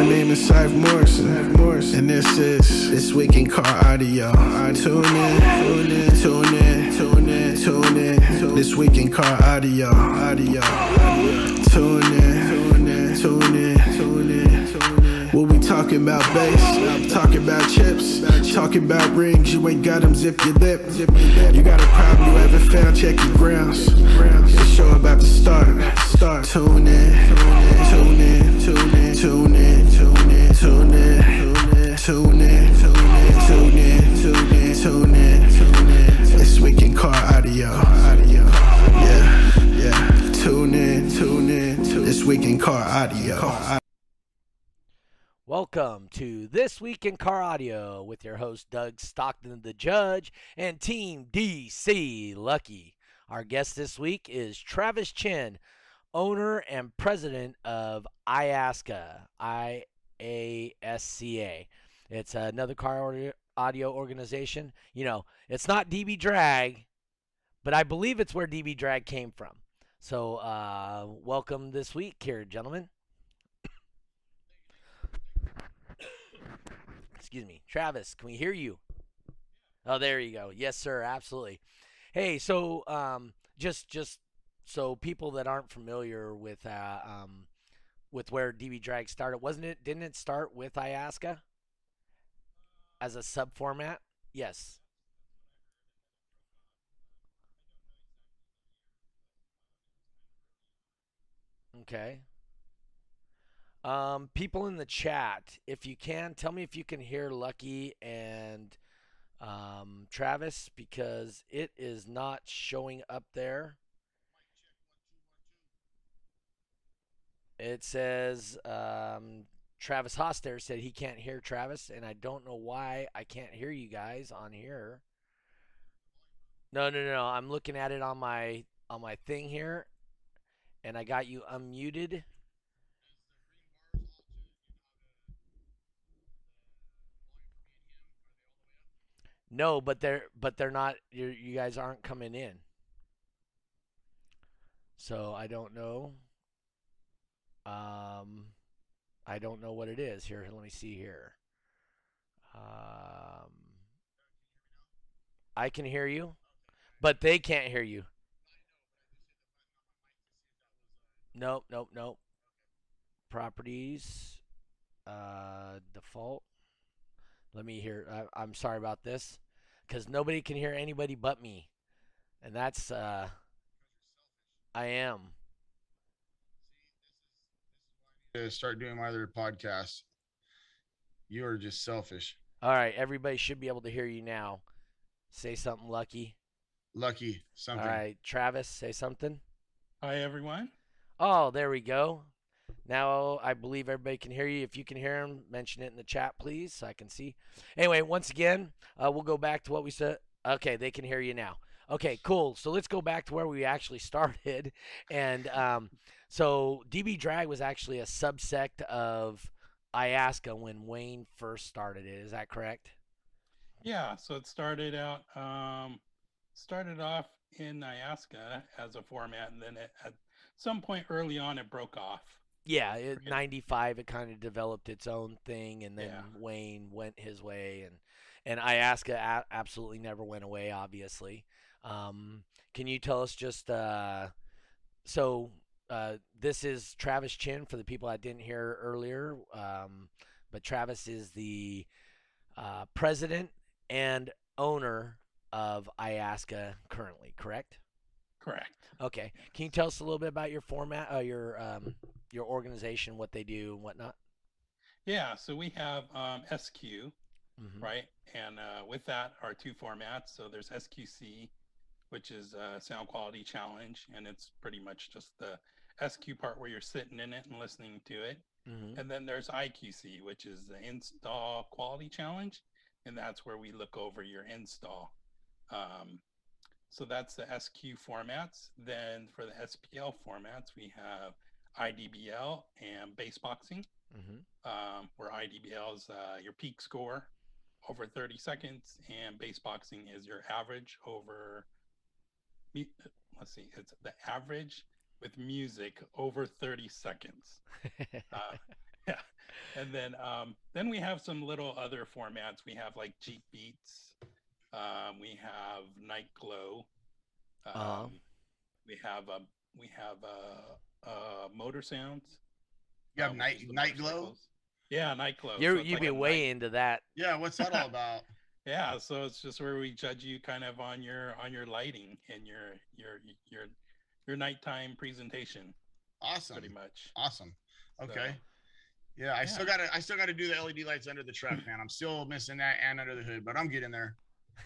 My name is Cypher Morrison, and this is This Week in Car Audio. Tune in, tune in, tune in, tune in, tune in. This Week in Car Audio, audio. Tune in, tune in, tune in, tune in, tune in. We'll be talking about bass, talking about chips, talking about rings. You ain't got them, zip your lip. You got a problem you haven't found, check your grounds. The show about to start, start. Tune in, tune in, tune in, tune in, tune in, tune in, tune in, tune in, tune in, tune in, tune in, tune in. This week in car audio, audio. Yeah, yeah. Tune in, tune in, This week in car audio. Welcome to This Week in Car Audio with your host, Doug Stockton, the judge, and Team DC Lucky. Our guest this week is Travis Chin, owner and president of IASCA, I A S C A. It's another car audio organization. You know, it's not DB Drag, but I believe it's where DB Drag came from. So, uh, welcome this week here, gentlemen. Excuse me. Travis, can we hear you? Oh, there you go. Yes, sir. Absolutely. Hey, so um, just just so people that aren't familiar with uh, um, with where DB Drag started, wasn't it? Didn't it start with IASCA as a sub format? Yes. Okay. Um, people in the chat, if you can, tell me if you can hear Lucky and um, Travis because it is not showing up there. It says um, Travis Hoster said he can't hear Travis, and I don't know why I can't hear you guys on here. No, no, no. I'm looking at it on my on my thing here, and I got you unmuted. No, but they're but they're not. You you guys aren't coming in. So I don't know. Um, I don't know what it is here. Let me see here. Um, I can hear you, but they can't hear you. Nope, nope, nope. Properties, uh, default. Let me hear. I, I'm sorry about this, because nobody can hear anybody but me, and that's uh, I am. To start doing my other podcast. You are just selfish. All right, everybody should be able to hear you now. Say something, Lucky. Lucky something. All right, Travis, say something. Hi, everyone. Oh, there we go. Now I believe everybody can hear you. If you can hear them, mention it in the chat, please, so I can see. Anyway, once again, uh, we'll go back to what we said. Okay, they can hear you now. Okay, cool. So let's go back to where we actually started. And um, so DB Drag was actually a subsect of IASCA when Wayne first started it. Is that correct? Yeah. So it started out um, started off in IASCA as a format, and then it, at some point early on it broke off. Yeah, it, 95 it kind of developed its own thing and then Yeah. Wayne went his way and and IASCA a- absolutely never went away obviously. Um, can you tell us just uh, so uh, this is Travis Chin for the people I didn't hear earlier um, but Travis is the uh, president and owner of IASCA currently, correct? Correct. Okay. Can you tell us a little bit about your format, uh, your um, your organization, what they do and whatnot? Yeah. So we have um, SQ, Mhm. right? And uh, with that are two formats. So there's SQC, which is a sound quality challenge, and it's pretty much just the SQ part where you're sitting in it and listening to it. Mhm. And then there's IQC, which is the install quality challenge, and that's where we look over your install. Um, so that's the SQ formats. Then for the SPL formats, we have IDBL and bass boxing, Mhm. um, where IDBL is uh, your peak score over 30 seconds, and bass boxing is your average over. Me- Let's see, it's the average with music over 30 seconds. Uh, yeah, and then um, then we have some little other formats. We have like Jeep Beats. Um, we have Night Glow. Um, Uh-huh. We have a we have uh, uh, Motor Sounds. You have which night is night glow. Yeah, Night Glow. You're So you'd like be way night- into that. Yeah, what's that all about? Yeah, so it's just where we judge you kind of on your on your lighting and your your your your nighttime presentation, Awesome. pretty much. Awesome. Okay. So- yeah, I still gotta I still gotta do the LED lights under the truck, man. I'm still missing that and under the hood, but I'm getting there.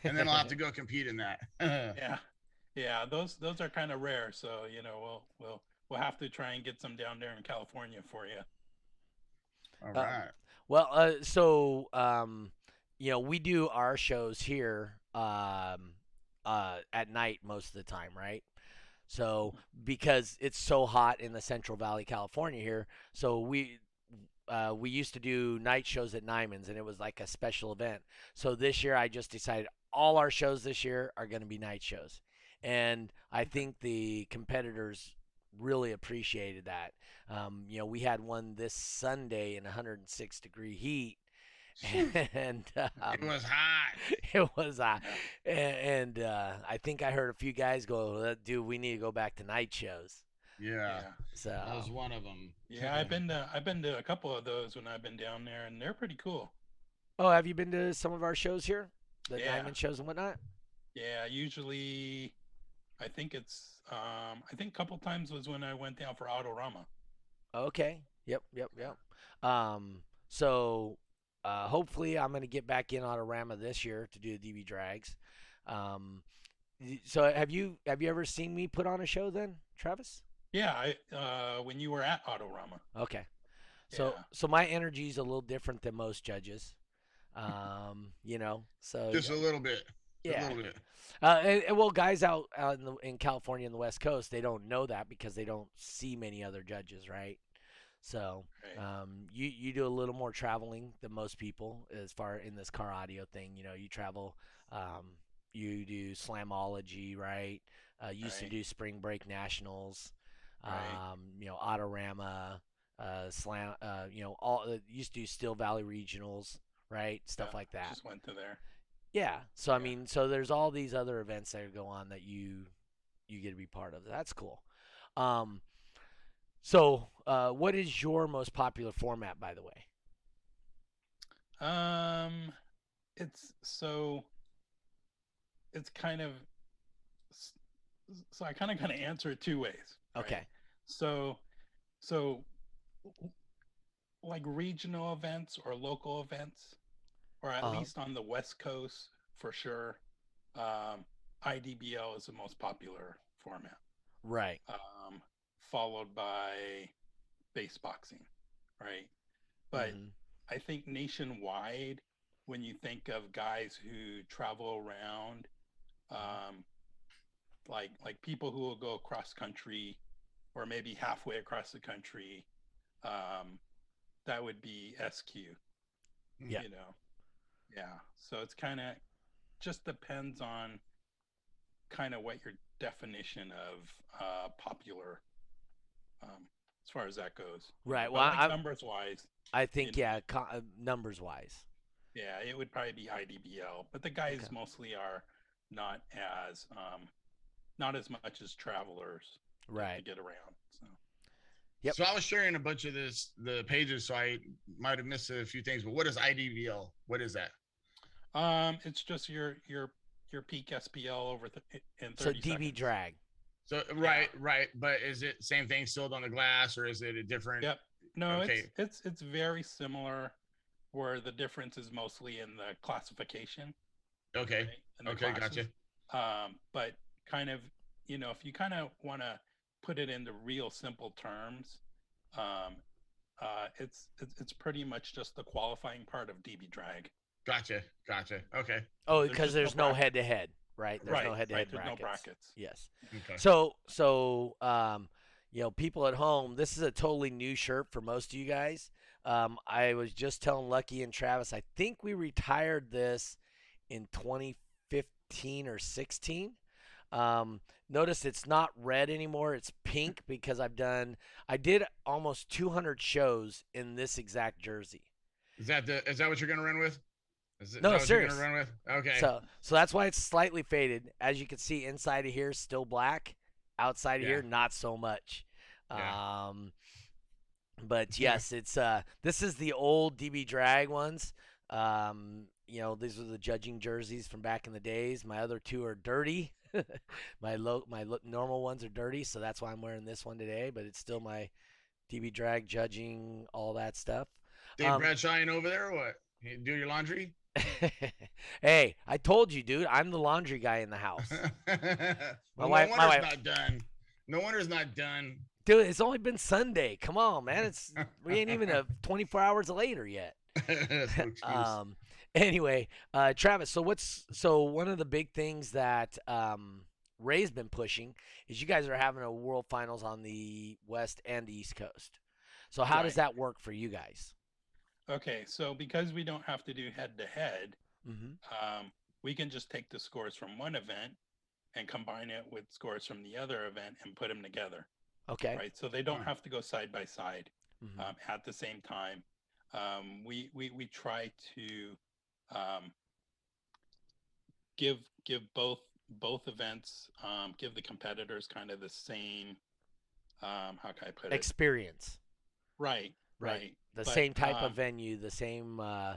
And then I'll have to go compete in that. Yeah, yeah, those those are kind of rare. So you know, we'll we'll we'll have to try and get some down there in California for you. all right Uh. Well, uh, so um, you know, we do our shows here um, uh, at night most of the time, right? So because it's so hot in the Central Valley, California here, so we uh, we used to do night shows at Nyman's, and it was like a special event. So this year, I just decided all our shows this year are going to be night shows, and I think the competitors really appreciated that. Um, you know, we had one this Sunday in 106 degree heat, and um, it was hot. it was hot, a- and uh, I think I heard a few guys go, "Uh, "Dude, we need to go back to night shows." Yeah. So That was one of them. yeah, I've been to I've been to a couple of those when I've been down there, and they're pretty cool. Oh, have you been to some of our shows here? The Yeah. diamond shows and whatnot? Yeah, usually, I think it's um I think a couple times was when I went down for Autorama. Okay. Yep, yep, yep. Um, so uh, hopefully I'm gonna get back in Autorama this year to do the DB drags. Um, so have you have you ever seen me put on a show then, Travis? Yeah, I uh when you were at Autorama. Okay. So Yeah. so my energy is a little different than most judges. Um, you know, so Just a little bit. Yeah. A little bit. Uh, and, and well, guys out, out in, the, in California and the West Coast, they don't know that because they don't see many other judges, right? So um, you you do a little more traveling than most people as far in this car audio thing. You know, you travel, um, you do slamology, right? Uh, used to do spring break nationals, Right. um, you know, Autorama, uh, slam, uh, you know, all uh, used to do Still Valley regionals, right? Stuff Yeah, like that. Just went to there. Yeah. So I mean, so there's all these other events that go on that you you get to be part of. That's cool. Um, so uh, what is your most popular format, by the way? Um, it's so it's kind of so I kind of kind of answer it two ways. right? Okay. So so like regional events or local events, or at Uh-huh. least on the West Coast for sure. Um, IDBL is the most popular format, Right. um, followed by bass boxing, right? But Mhm. I think nationwide, when you think of guys who travel around, um, like like people who will go across country, or maybe halfway across the country, um, that would be SQ. Yeah. You know, yeah. So it's kind of just depends on kind of what your definition of uh, popular, um, as far as that goes. Right. But Well, like numbers wise, I think know. yeah, co- uh, numbers wise. yeah, it would probably be IDBL, but the guys Okay. mostly are not as um, not as much as travelers right to get around. So Yep. So I was sharing a bunch of this the pages, so I might have missed a few things. But what is IDBL? What is that? um, it's just your your your peak SPL over th- in So DB seconds. drag. So right, right. But is it same thing sealed on the glass, or is it a different? Yep. No, Okay. it's it's it's very similar, where the difference is mostly in the classification. Okay. right, Okay. classes. Gotcha. um, but kind of you know if you kind of want to put it into real simple terms um, uh, it's, it's it's pretty much just the qualifying part of db drag Gotcha. Gotcha. Okay. Oh, because just no there's no head to head, right? There's right no head to right head there's brackets. no brackets Yes. Okay. So so um, you know, people at home, this is a totally new shirt for most of you guys. Um, I was just telling Lucky and Travis, I think we retired this in 2015 or 16. Um, notice it's not red anymore; it's pink because I've done. I did almost 200 shows in this exact jersey. Is that the? Is that what you're gonna run with? Is it, No, is that what you're serious. run with? Okay. So, so that's why it's slightly faded. As you can see, inside of here still black. Outside of Yeah. here, not so much. Yeah. Um, but Yeah. yes, it's uh, this is the old DB Drag ones. Um, you know, these are the judging jerseys from back in the days. My other two are dirty. my low, my lo- normal ones are dirty, so that's why I'm wearing this one today. But it's still my DB Drag judging, all that stuff. Dave um, Bradshaw ain't over there. What? Do your laundry? hey, I told you, dude. I'm the laundry guy in the house. well, wife- no my wonder wife- it's not done. No wonder it's not done. Dude, it's only been Sunday. Come on, man. It's we ain't even a 24 hours later yet. Um, anyway, uh, Travis. So what's so one of the big things that um, Ray's been pushing is you guys are having a World Finals on the West and the East Coast. So how does that work for you guys? Okay, so because we don't have to do head to head, Mm-hmm. um, we can just take the scores from one event and combine it with scores from the other event and put them together. Okay. Right. So they don't have to go side by side Mhm. um, at the same time. Um, we, we we try to um, give give both both events um, give the competitors kind of the same um, how can I put it Experience. right Right. The but, same type of um, venue, the same uh,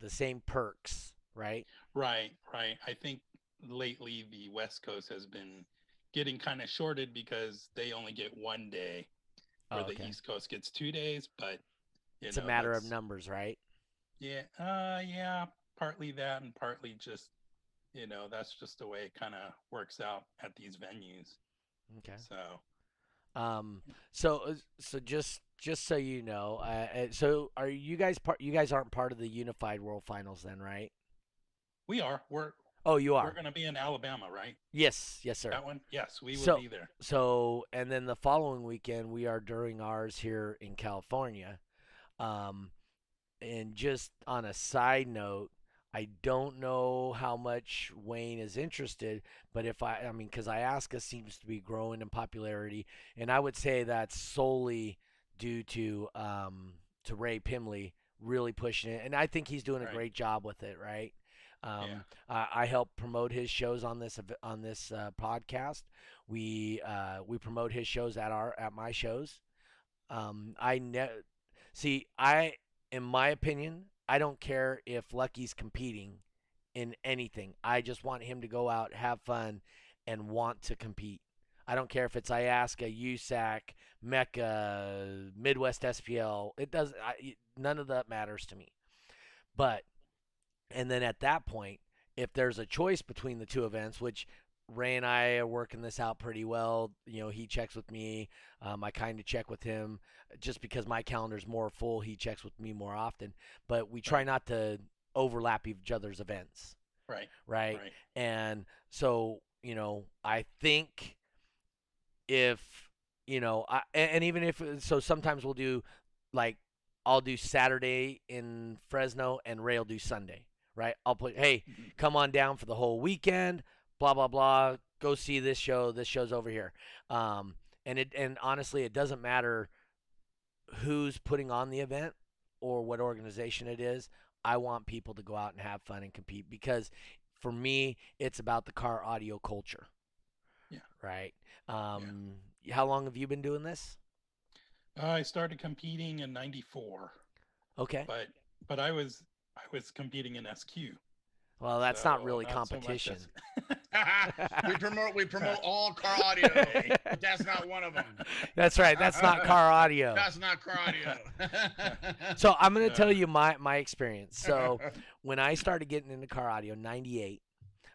the same perks, right? Right, right. I think lately the West Coast has been getting kind of shorted because they only get one day, Oh, where okay. the East Coast gets two days. But you It's a matter of numbers, right? Yeah, uh, yeah. Partly that, and partly just you know that's just the way it kind of works out at these venues. Okay. So Um. So uh, so just just so you know, uh, uh, so are you guys part? You guys aren't part of the Unified World Finals, then, right? we are. We're Oh, you are. we're going to be in Alabama, right? Yes. Yes, sir. That one. Yes, we will So- be there. So, and then the following weekend, we are during ours here in California. Um, and just on a side note, I don't know how much Wayne is interested, but if I, I mean, because Iasca seems to be growing in popularity, and I would say that's solely due to um, to Ray Pimley really pushing it, and I think he's doing a Right. great job with it, right? Um, Yeah. I, I help promote his shows on this on this uh, podcast. We uh, we promote his shows at our at my shows. Um, I ne- see. I, in my opinion, I don't care if Lucky's competing in anything. I just want him to go out, have fun, and want to compete. I don't care if it's Iasca, USAC, MECA, Midwest SPL. It does. I, none of that matters to me. But, and then at that point, if there's a choice between the two events, which Ray and I are working this out pretty well. You know, he checks with me. Um, I kind of check with him just because my calendar's more full. He checks with me more often, but we try not to overlap each other's events, Right. right? Right. And so, you know, I think if, you know, I, and even if, so sometimes we'll do like, I'll do Saturday in Fresno and Ray will do Sunday, right? I'll put, hey, Mhm. come on down for the whole weekend, blah blah blah. Go see this show. This show's over here. Um, and it and honestly, it doesn't matter who's putting on the event or what organization it is. I want people to go out and have fun and compete because for me, it's about the car audio culture. Yeah. Right. Um, How long have you been doing this? I started competing in '94, Okay. but but I was I was competing in SQ. Well, that's not really not competition. as- we promote we promote all car audio, but that's not one of them. That's right. That's not car audio. That's not car audio. So I'm going to tell you my my experience. So when I started getting into car audio, 98,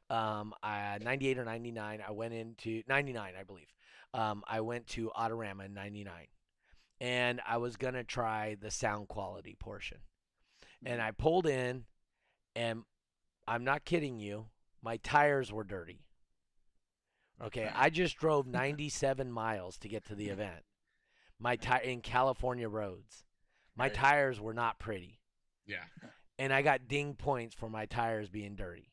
um, I, 98 or 99, I went into 99, I believe. Um, I went to Autorama in 99, and I was gonna try the sound quality portion, and I pulled in, and I'm not kidding you, my tires were dirty. Okay, I just drove 97 miles to get to the event. My tire in California roads. My Right. tires were not pretty yeah. and I got ding points for my tires being dirty.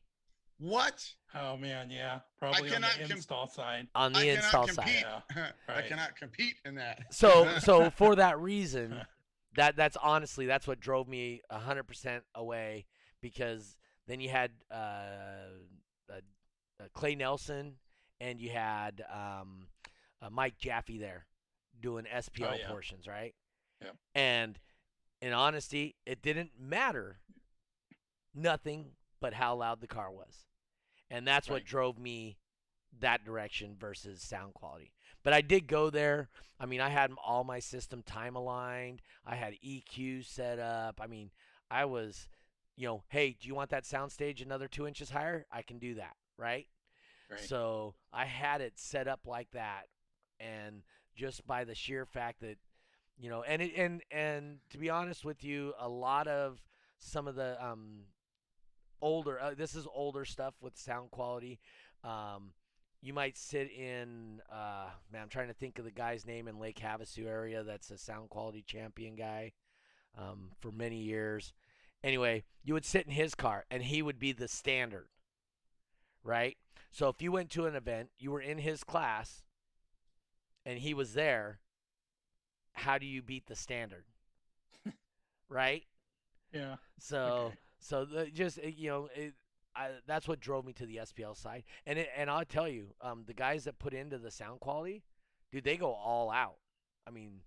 What? Oh man, yeah, probably on cannot the com- install side. on the I install cannot side. compete. Yeah, I cannot compete in that. So so for that reason, that that's honestly that's what drove me hundred percent away because then you had uh, Clay Nelson and you had um, uh, Mike Jaffe there doing SPL Oh, yeah. portions, right? Yep. And in honesty, it didn't matter nothing but how loud the car was, and that's what drove me that direction versus sound quality. But I did go there. I mean, I had all my system time aligned. I had EQ set up. I mean, I was, you know, hey, do you want that sound stage another two inches higher? I can do that, right? Right. So I had it set up like that, and just by the sheer fact that, you know, and it, and and to be honest with you, a lot of some of the um older, uh, this is older stuff with sound quality. Um, you might sit in, uh, man, I'm trying to think of the guy's name in Lake Havasu area. That's a sound quality champion guy um, for many years. Anyway, you would sit in his car, and he would be the standard, right? So if you went to an event, you were in his class, and he was there. How do you beat the standard? right? yeah. So Okay. so the, just uh, you know it, I, that's what drove me to the SPL side. And it, and I'll tell you, um, the guys that put into the sound quality, dude, they go all out. I mean,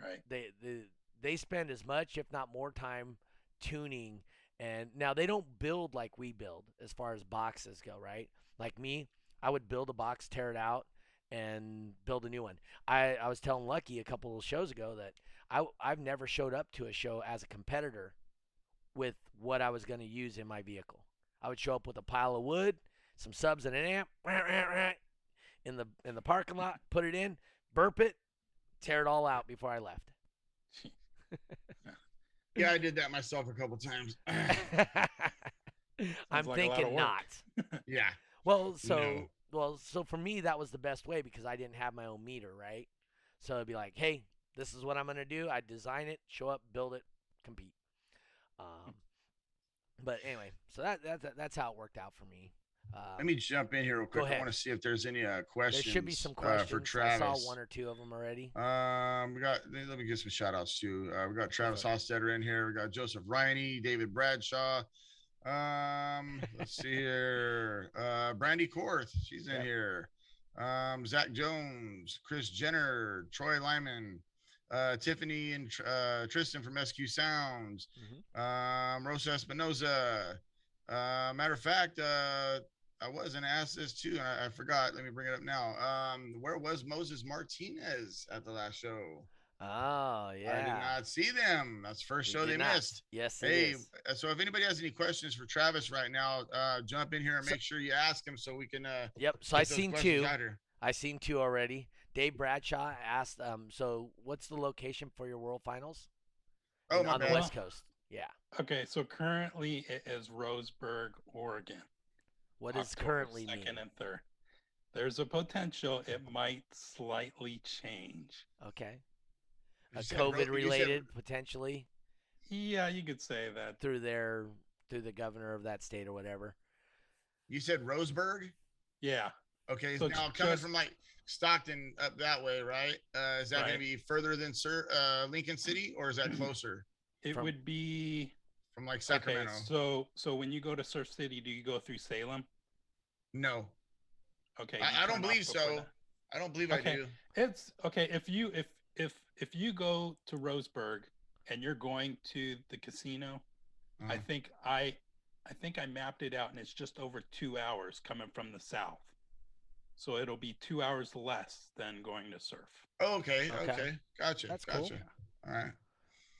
Right. they they they spend as much, if not more, time tuning. And now they don't build like we build as far as boxes go, right? Like me, I would build a box, tear it out, and build a new one. I, I was telling Lucky a couple of shows ago that I I've never showed up to a show as a competitor with what I was going to use in my vehicle. I would show up with a pile of wood, some subs and an amp, in the in the parking lot, put it in, burp it, tear it all out before I left. Yeah, I did that myself a couple times. I'm like a lot of thinking not. yeah. Well, so No. well, so for me that was the best way because I didn't have my own meter, right? So it'd be like, hey, this is what I'm gonna do. I design it, show up, build it, compete. Um, but anyway, so that, that that's how it worked out for me. Uh, Let me jump in here real quick. I want to see if there's any uh, questions. there should be some uh, questions. for Travis. I saw one or two of them already. Um, we got. Let me get some shout outs too. Uh, we got Travis for. Hostetter in here. We got Joseph Riney, David Bradshaw. Um, let's see here. Uh, Brandy Korth, she's in Yep. here. Um, Zach Jones, Chris Jenner, Troy Lyman, uh, Tiffany and uh, Tristan from SQ Sounds. Mhm. Um, Rosa Espinoza. Uh, matter of fact, uh, I wasn't asked this too, and I, I forgot. Let me bring it up now. Um, where was Moses Martinez at the last show? Oh yeah. I did not see them. That's the first show they not. missed. Yes, Hey, is. uh, so if anybody has any questions for Travis right now, uh, jump in here and So- make sure you ask him so we can. Uh, Yep. So I seen two. out. I seen two already. Dave Bradshaw asked, um, so what's the location for your World Finals? Oh In- my on the. West Coast. Yeah. Okay, so currently it is Roseburg, Oregon. What does October currently mean? second and third. There's a potential it might slightly change. Okay. You Uh, said Ro- you COVID said- related potentially Yeah, you could say that. through their through the governor of that state or whatever. You said Roseburg. Yeah. Okay, So now coming just- from like Stockton up that way, right? Uh, is that going Right. to be further than Sir uh, Lincoln City, or is that closer It From- would be from like Sacramento? Okay, so so when you go to Surf City, do you go through Salem? no, Okay. I- I don't believe so. that. I don't believe I Okay. do. It's okay if you if if if you go to Roseburg and you're going to the casino, I Uh, think I I think I mapped it out and it's just over 2 hours coming from the south. So it'll be 2 hours less than going to surf. okay, Okay. okay, gotcha, That's cool. gotcha. All right,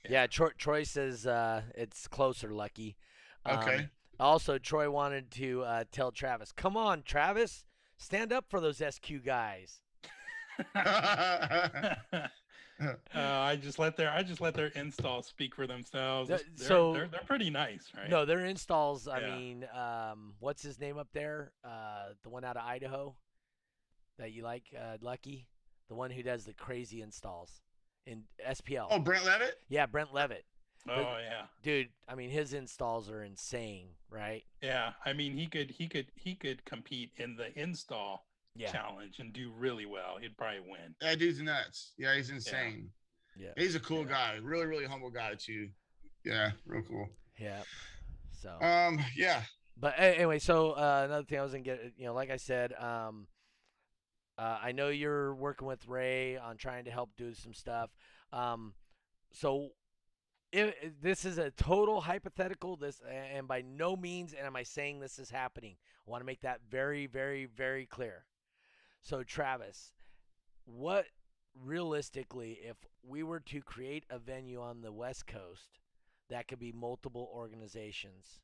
Yeah. Yeah, Troy, Troy says uh, it's closer, Lucky. okay. Um, also, Troy wanted to uh, tell Travis, "Come on, Travis, stand up for those SQ guys." uh, I just let their I just let their installs speak for themselves. They're, so- they're, they're pretty nice, right? No, their installs. I Yeah. mean, um, what's his name up there? Uh, the one out of Idaho that you like, uh, Lucky, the one who does the crazy installs in SPL. oh, Brent Levitt. Yeah, Brent Levitt. Oh yeah. dude. I mean, his installs are insane, right? Yeah. I mean, he could he could he could compete in the install Yeah, challenge and do really well. He'd probably win. That dude's nuts. Yeah, he's insane. yeah, He's a cool Yeah. guy. Really, really humble guy too. Yeah, real cool. yeah. So, Um, yeah. but anyway, so uh, another thing I was gonna get, you know, like I said, um, uh, I know you're working with Ray on trying to help do some stuff. Um, so if, if this is a total hypothetical. This and by no means am I saying this is happening. I want to make that very, very, very clear. So Travis, what realistically, if we were to create a venue on the West Coast that could be multiple organizations,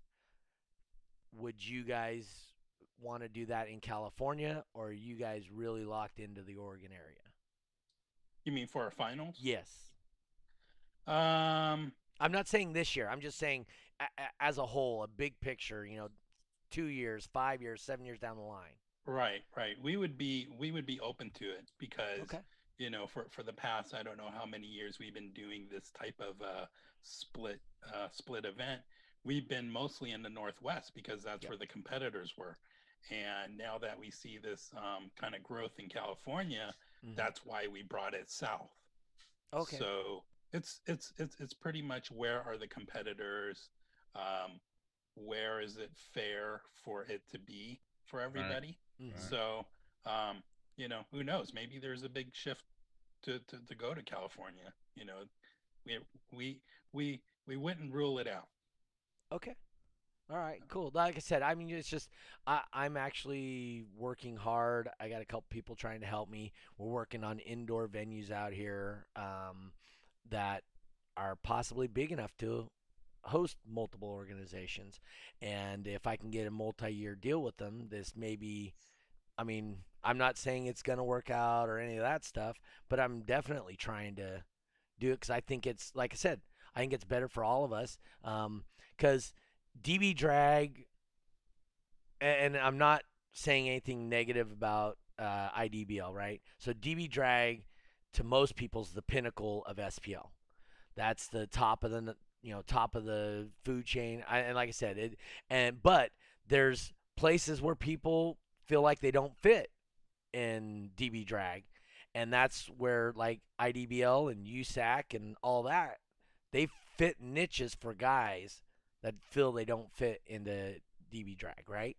would you guys want to do that in California, or are you guys really locked into the Oregon area? You mean for a finals? Yes. Um. I'm not saying this year. I'm just saying a- a- as a whole, a big picture. You know, two years, five years, seven years down the line. Right. Right. We would be we would be open to it because Okay. you know for for the past I don't know how many years we've been doing this type of uh, split uh, split event. We've been mostly in the Northwest because that's Yep. where the competitors were. And now that we see this um, kind of growth in California, Mhm. that's why we brought it south. Okay. So it's it's it's it's pretty much where are the competitors? Um, where is it fair for it to be for everybody? Mhm. So um, you know, who knows? Maybe there's a big shift to, to, to go to California. You know, we we we we wouldn't rule it out. Okay. All right, cool. Like I said, I mean, it's just I, I'm actually working hard. I got a couple people trying to help me. We're working on indoor venues out here um, that are possibly big enough to host multiple organizations. And if I can get a multi-year deal with them, this may be. I mean, I'm not saying it's going to work out or any of that stuff, but I'm definitely trying to do it because I think it's like I said, I think it's better for all of us. Because DB drag, and I'm not saying anything negative about uh, IDBL, right? So DB drag to most people is the pinnacle of SPL. That's the top of the you know top of the food chain. I, and like I said, it and but there's places where people feel like they don't fit in DB drag, and that's where like IDBL and USAC and all that they fit niches for guys that feel they don't fit into DB drag, right?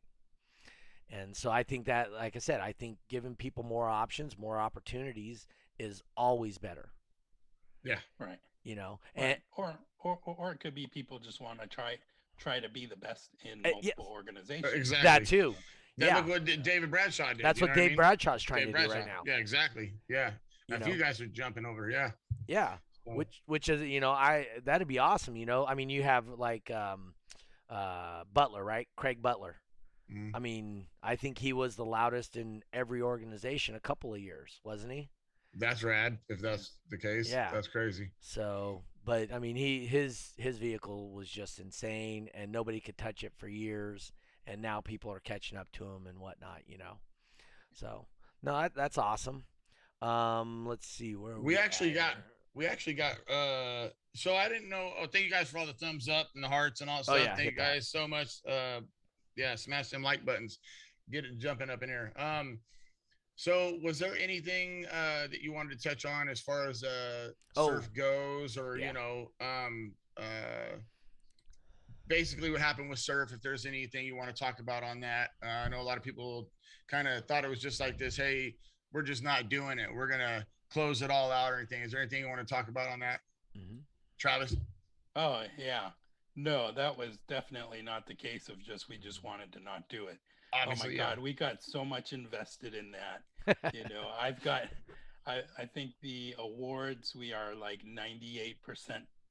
And so I think that, like I said, I think giving people more options, more opportunities is always better, Yeah, Right. you know. Right. And or, or or or it could be people just want to try try to be the best in Uh, yeah. multiple organizations. Exactly. that too. That yeah, look what David Bradshaw did. that's what know Dave I mean? Bradshaw's trying Dave to do right now. Yeah, exactly. Yeah. You a know? few guys are jumping over. Yeah. Yeah, So, which which is you know I that'd be awesome. You know, I mean you have like um, uh, Butler, right? Craig Butler. mhm. I mean, I think he was the loudest in every organization a couple of years, wasn't he? that's rad. If that's the case. Yeah. That's crazy. So, but I mean, he his his vehicle was just insane, and nobody could touch it for years, and now people are catching up to him and whatnot, you know. So, no, that, that's awesome. Um, let's see where are We actually got- here? We actually got uh so I didn't know oh thank you guys for all the thumbs up and the hearts and all that Oh, stuff. yeah, thank you that. guys so much. Uh yeah, smash them like buttons. Get it jumping up in here. Um so was there anything uh that you wanted to touch on as far as uh Oh, surf goes or yeah. you know um uh basically what happened with surf if there's anything you want to talk about on that uh, i know a lot of people kind of thought it was just like this hey we're just not doing it we're gonna close it all out or anything is there anything you want to talk about on that Mhm. travis Oh yeah. No, that was definitely not the case of just we just wanted to not do it. obviously oh my yeah. god, we got so much invested in that. you know, I've got I I think the awards we are like 98%,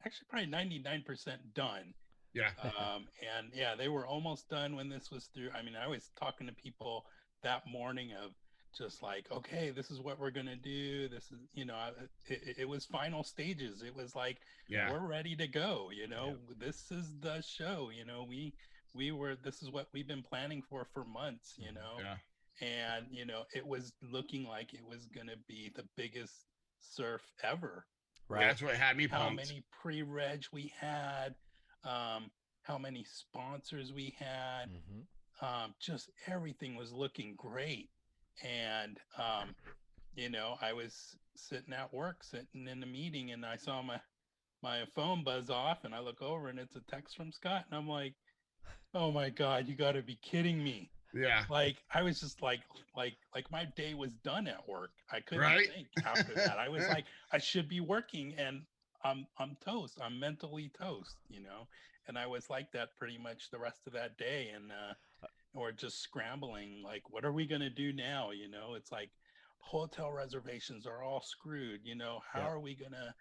actually probably 99% done. yeah Um and yeah, they were almost done when this was through. I mean, I was talking to people that morning of just like, okay, this is what we're going to do. This is, you know, it, it- it was final stages. It was like yeah we're ready to go you know this is the show you know we we were this is what we've been planning for for months you know yeah and you know it was looking like it was going to be the biggest surf ever Right. That's what had me how many pre-reg we had, um, how many sponsors we had. Mhm. Um, just everything was looking great. And um, you know, I was sitting at work, sitting in a meeting, and I saw my my phone buzz off, and I look over, and it's a text from Scott, and I'm like, "Oh my God, you got to be kidding me!" Yeah. Like I was just like, like, like my day was done at work. I couldn't Right. think after that. I was like, I should be working, and I'm I'm toast. I'm mentally toast, you know. And I was like that pretty much the rest of that day, and uh, or just scrambling. Like, what are we gonna do now? You know, it's like hotel reservations are all screwed. You know, how Yeah. are we gonna,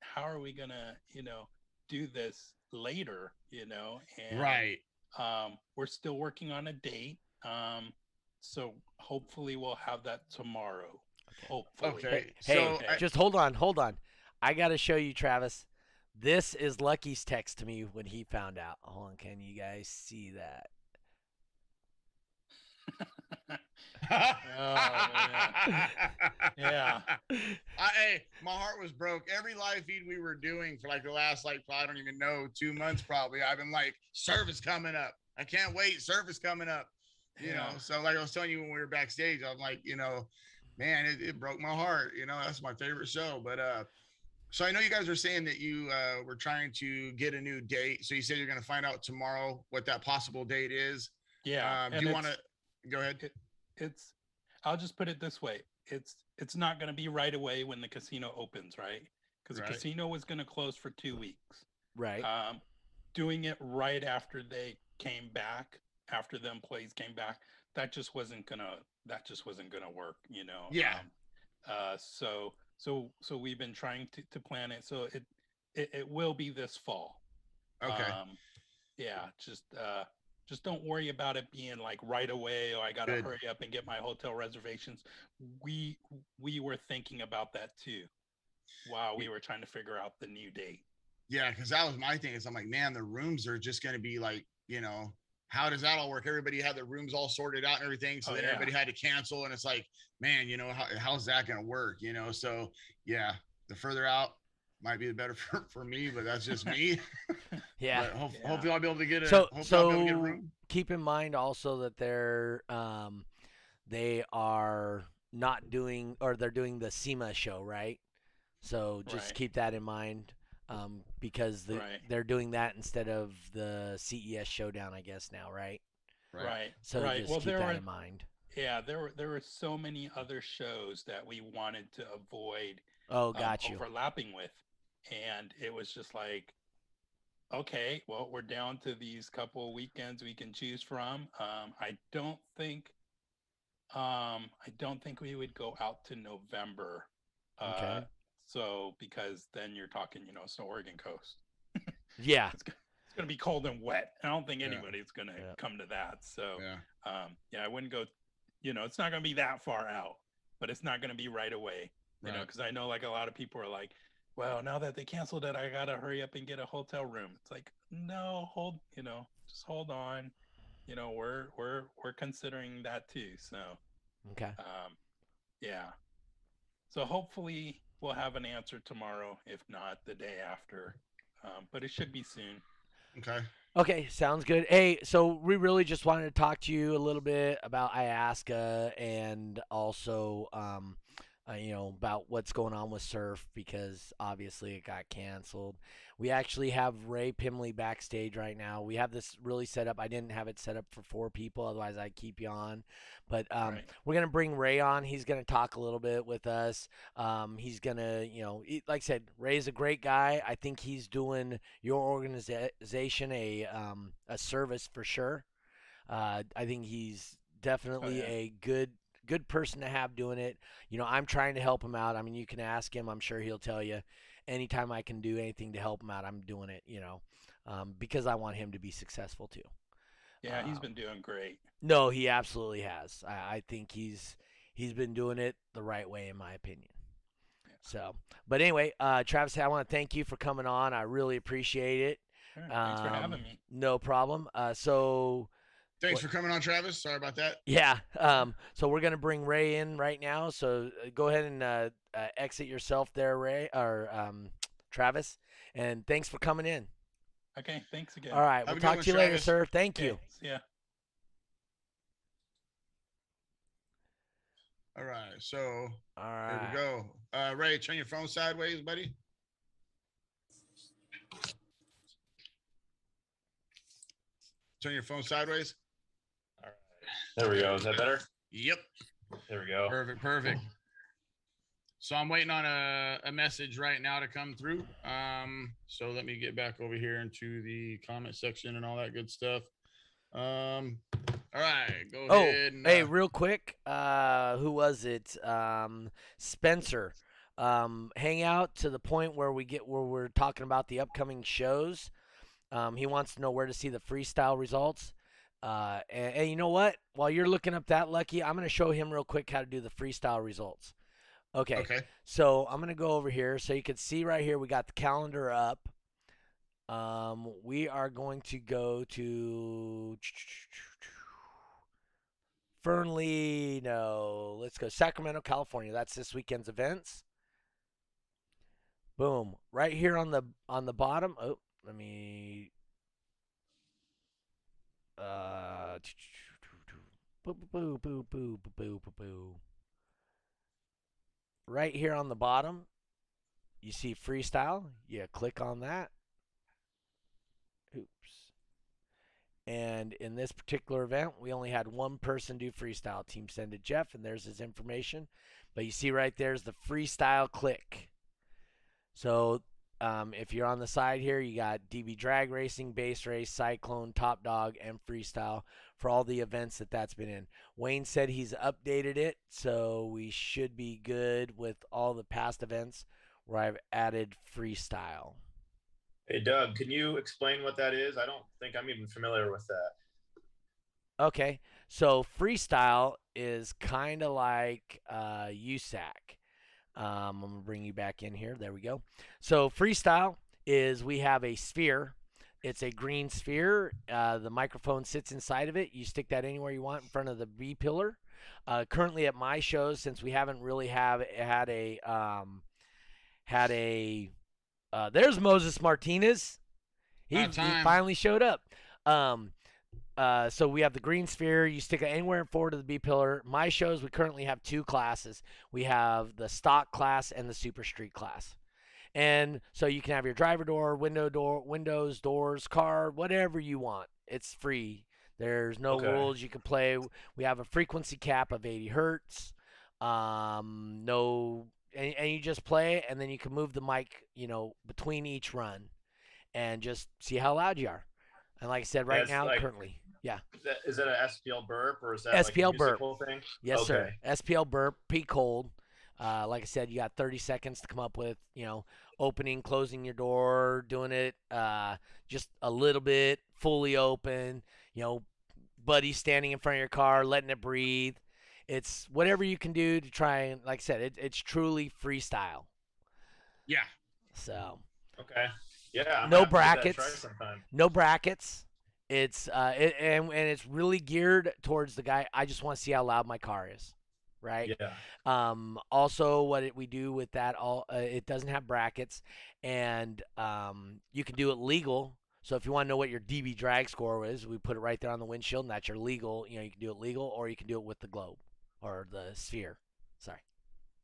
how are we gonna, you know, do this later? You know, and Right. um, we're still working on a date. Um, so hopefully we'll have that tomorrow. Hopefully. Okay. Hey, so okay. Just hold on, hold on. I got to show you, Travis. This is Lucky's text to me when he found out. Hold on, can you guys see that? Yeah. I, hey, my heart was broke. Every live feed we were doing for like the last like I don't even know two months probably. I've been like service coming up. I can't wait. Service coming up. You know. So like I was telling you when we were backstage, I'm like, you know, man, it, it broke my heart. You know, that's my favorite show. But uh, so I know you guys were saying that you uh were trying to get a new date. So you said you're gonna find out tomorrow what that possible date is. Yeah. Um, do you want to go ahead? It's, I'll just put it this way. It's, it's not going to be right away when the casino opens, right? Because Right. the casino was going to close for two weeks. Right. Um, doing it right after they came back, after the employees came back, that just wasn't gonna. That just wasn't gonna work. You know. Yeah. Um, uh, so so so we've been trying to, to plan it. So it, it it will be this fall. Okay. Um, yeah. Just uh, just don't worry about it being like right away. Oh, I gotta Good. hurry up and get my hotel reservations. We we were thinking about that too. While we were trying to figure out the new date. Yeah, because that was my thing. Is I'm like, man, the rooms are just going to be like, you know, how does that all work? Everybody had their rooms all sorted out and everything, so Oh, then yeah. everybody had to cancel, and it's like, man, you know, how, how's that going to work? You know, so yeah, the further out might be the better for, for me, but that's just me. Yeah. Hope, Yeah. hopefully, I'll be able to get a. So hopefully I'll be able to get a so room. keep in mind also that they're um they are not doing or they're doing the SEMA show, right? So just Right. keep that in mind. Um, because the, Right. they're doing that instead of the CES showdown, I guess now, right? Right. So right. just well, keep there that were in mind. yeah, there were there were so many other shows that we wanted to avoid Oh, um, got you. overlapping with, and it was just like, okay, well, we're down to these couple weekends we can choose from. Um, I don't think, um, I don't think we would go out to November. Uh, Okay. So because then you're talking, you know, it's the Oregon coast. Yeah. It's, it's going to be cold and wet. I don't think Yeah. anybody's going to Yeah. come to that. So Yeah. um, yeah, I wouldn't go. You know, it's not going to be that far out, but it's not going to be right away. You know, because I know like a lot of people are like, well, now that they canceled it, I gotta hurry up and get a hotel room. It's like, no, hold, you know, just hold on. You know, we're we're we're considering that too. So, Okay. um, yeah. So hopefully we'll have an answer tomorrow. If not, the day after. Um, but it should be soon. Okay. Okay, sounds good. Hey, so we really just wanted to talk to you a little bit about IASCA and also, um, uh, you know, about what's going on with Surf because obviously it got canceled. We actually have Ray Pimley backstage right now. We have this really set up. I didn't have it set up for four people, otherwise I'd keep you on. But um, Right. we're gonna bring Ray on. He's gonna talk a little bit with us. Um, he's gonna, you know, like I said, Ray's a great guy. I think he's doing your organization a um, a service for sure. Uh, I think he's definitely yeah. a good good person to have doing it. You know, I'm trying to help him out. I mean, you can ask him. I'm sure he'll tell you. Anytime I can do anything to help him out, I'm doing it. You know, um, because I want him to be successful too. Yeah, he's Um, been doing great. No, he absolutely has. I, I think he's he's been doing it the right way, in my opinion. So, but anyway, uh, Travis, I want to thank you for coming on. I really appreciate it. Thanks for Um, having me. No problem. Uh, so Thanks What- for coming on, Travis. Sorry about that. Yeah. Um, so we're gonna bring Ray in right now. So uh, go ahead and uh, uh, exit yourself there, Ray or um, Travis. And thanks for coming in. Okay, thanks again. All right. Have We'll talk one, to you later, sir. Thank Okay, you. see ya. All right. So All here we go. Uh, Ray, turn your phone sideways, buddy. Turn your phone sideways. There we go. Is that better? Yep. There we go. Perfect. Perfect. So I'm waiting on a, a message right now to come through. Um, so let me get back over here into the comment section and all that good stuff. Um, all right, go Oh, ahead. And, Hey, uh, real quick, uh, who was it? Um, Spencer. Um, hang out to the point where we get where we're talking about the upcoming shows. Um, he wants to know where to see the freestyle results. Uh, and, and you know what? While you're looking up that, Lucky, I'm going to show him real quick how to do the freestyle results. Okay. okay. So I'm gonna go over here so you can see right here we got the calendar up. Um, we are going to go to Fernley. No, let's go Sacramento, California. That's this weekend's events. Boom! Right here on the on the bottom. Oh, let me. Right here on the bottom, you see freestyle. You click on that. Oops. And in this particular event, we only had one person do freestyle. Team send it Jeff, and there's his information. But you see right there's the freestyle click. So um, if you're on the side here, you got DB Drag Racing, Bass Race, Cyclone, Top Dog, and Freestyle for all the events that that's been in. Wayne said he's updated it, so we should be good with all the past events where I've added freestyle. Hey, Doug, can you explain what that is? I don't think I'm even familiar with that. Okay, so freestyle is kind of like uh, USAC. Um, I'm gonna bring you back in here. There we go. So freestyle is we have a sphere. It's a green sphere. Uh, the microphone sits inside of it. You stick that anywhere you want in front of the B pillar. Uh, currently at my shows, since we haven't really have had a um, had a uh, there's Moses Martinez. He, he finally showed up. Um, uh, so we have the green sphere. You stick it anywhere forward to the B pillar. My shows, we currently have two classes. We have the stock class and the super street class. And so you can have your driver door, window door, windows, doors, car, whatever you want. It's free. There's no Okay. rules. You can play. We have a frequency cap of 80 hertz. Um, no, and, and you just play, and then you can move the mic, you know, between each run, and just see how loud you are. And like I said, right That's now, like- currently, yeah. Is that, is that an SPL burp or is that SPL like a burp. thing? Yes, sir. SPL burp, P cold. Uh, like I said, you got 30 seconds to come up with, you know, opening, closing your door, doing it uh, just a little bit, fully open, you know, buddy standing in front of your car, letting it breathe. It's whatever you can do to try and, like I said, it, it's truly freestyle. Yeah. So Okay. Yeah. I'm No gonna have to give that a brackets. No brackets. It's uh, it, and and it's really geared towards the guy. I just want to see how loud my car is, right? Yeah. Um, also, what it, we do with that, all uh, it doesn't have brackets, and um, you can do it legal. So if you want to know what your DB drag score is, we put it right there on the windshield, and that's your legal. You know, you can do it legal, or you can do it with the globe or the sphere. Sorry.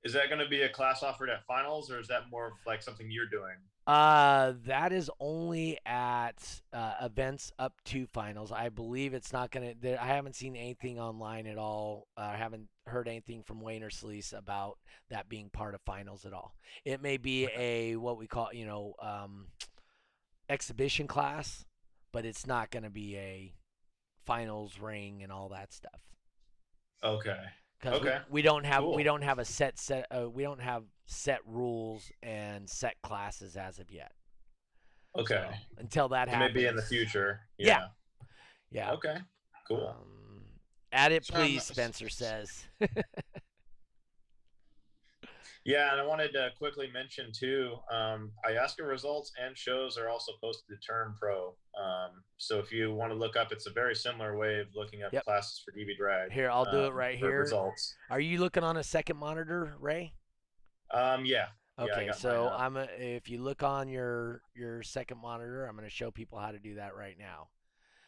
Is that going to be a class offered at finals or is that more of like something you're doing? Uh, that is only at uh, events up to finals. I believe it's not gonna. There, I haven't seen anything online at all. Uh, I haven't heard anything from Wayne or Sleece about that being part of finals at all. It may be a what we call, you know, um, exhibition class, but it's not gonna be a finals ring and all that stuff. Okay. Because Okay. we, we don't have we don't have a set set uh, we don't have set rules and set classes as of yet. Okay. So, until that So happens. maybe in the future. Yeah. Yeah. Okay. Cool. Um, add it, So please. Spencer says. Yeah, and I wanted to quickly mention too. Um, IASCA results and shows are also posted to Turn Pro. Um, so if you want to look up, it's a very similar way of looking up Yep. classes for DB drag. Here, I'll do it um, right here. Results. Are you looking on a second monitor, Ray? Um, yeah. Yeah, Okay, got so. I'm a, if you look on your your second monitor, I'm going to show people how to do that right now.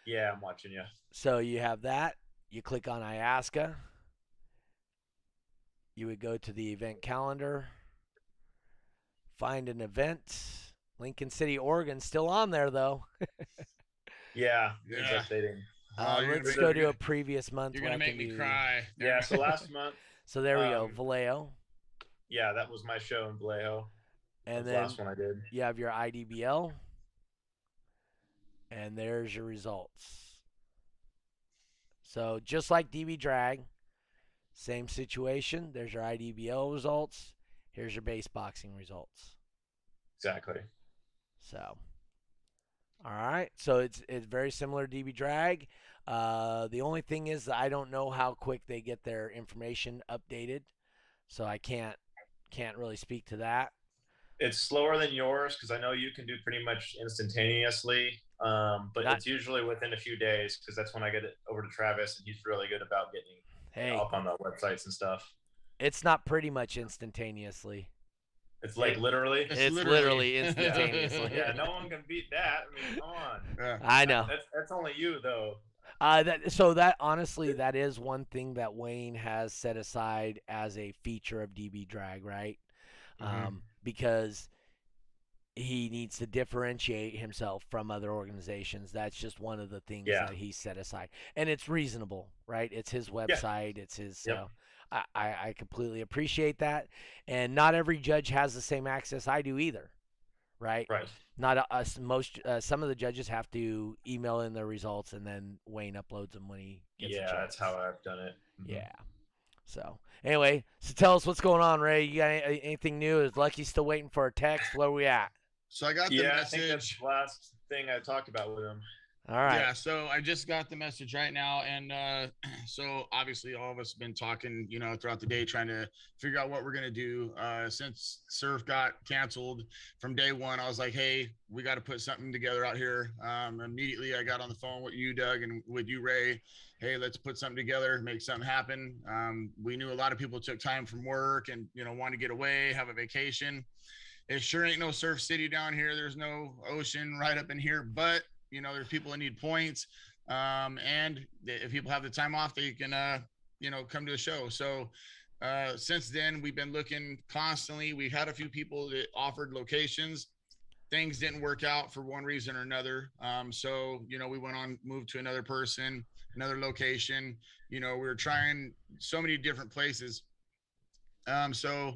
Yeah, I'm watching you. So you have that. You click on IASCA. You would go to the event calendar, find an event. Lincoln City, Oregon, still on there though. Yeah, Yeah. it's updating. Oh, Uh, you're let's go to a previous month. You're gonna make me do- cry. Yeah, so last month, So there we go, Um, Vallejo, yeah, that was my show in Vallejo. and That's the then last one I did. you have your IDBL, and there's your results. So just like DB Drag, same situation. There's your IDBL results. Here's your bass boxing results. Exactly. So, all right. So it's it's very similar to DB Drag. Uh, the only thing is that I don't know how quick they get their information updated, so I can't can't really speak to that. It's slower than yours because I know you can do pretty much instantaneously. Um, but Not- it's usually within a few days because that's when I get it over to Travis, and he's really good about getting Hey, up on the websites and stuff. it's not pretty much instantaneously. It's like literally. It's It's literally- literally instantaneously. Yeah, no one can beat that. I mean, come on. Yeah. I know. That's that's only you though. Uh, that so that honestly, that is one thing that Wayne has set aside as a feature of DB Drag, right? Mhm. Um, because he needs to differentiate himself from other organizations. That's just one of the things Yeah. that he set aside, and it's reasonable, right? It's his website. It's his. Yep. So I, I completely appreciate that, and not every judge has the same access I do either, right? Right. Not us. Most uh, some of the judges have to email in their results, and then Wayne uploads them when he gets a Yeah, that's how I've done it. Mhm. Yeah. So anyway, so tell us what's going on, Ray. You got any, anything new? Is Lucky still waiting for a text? Where we at? So I got the Yeah, I think that's the last thing I talked about with him. All right. Yeah, so I just got the message right now, and uh, so obviously all of us have been talking, you know, throughout the day, trying to figure out what we're gonna do. Uh, since surf got canceled from day one, I was like, hey, we got to put something together out here. Um, immediately, I got on the phone with you, Doug, and with you, Ray. Hey, let's put something together, make something happen. Um, we knew a lot of people took time from work and you know wanted to get away, have a vacation. It sure ain't no surf city down here. There's no ocean right up in here, but you know, there's people that need points. Um, and if people have the time off, they can, uh, you know, come to the show. So, uh, since then, we've been looking constantly. We've had a few people that offered locations. Things didn't work out for one reason or another. Um, so, you know, we went on, moved to another person, another location. You know, we were trying so many different places. Um, so,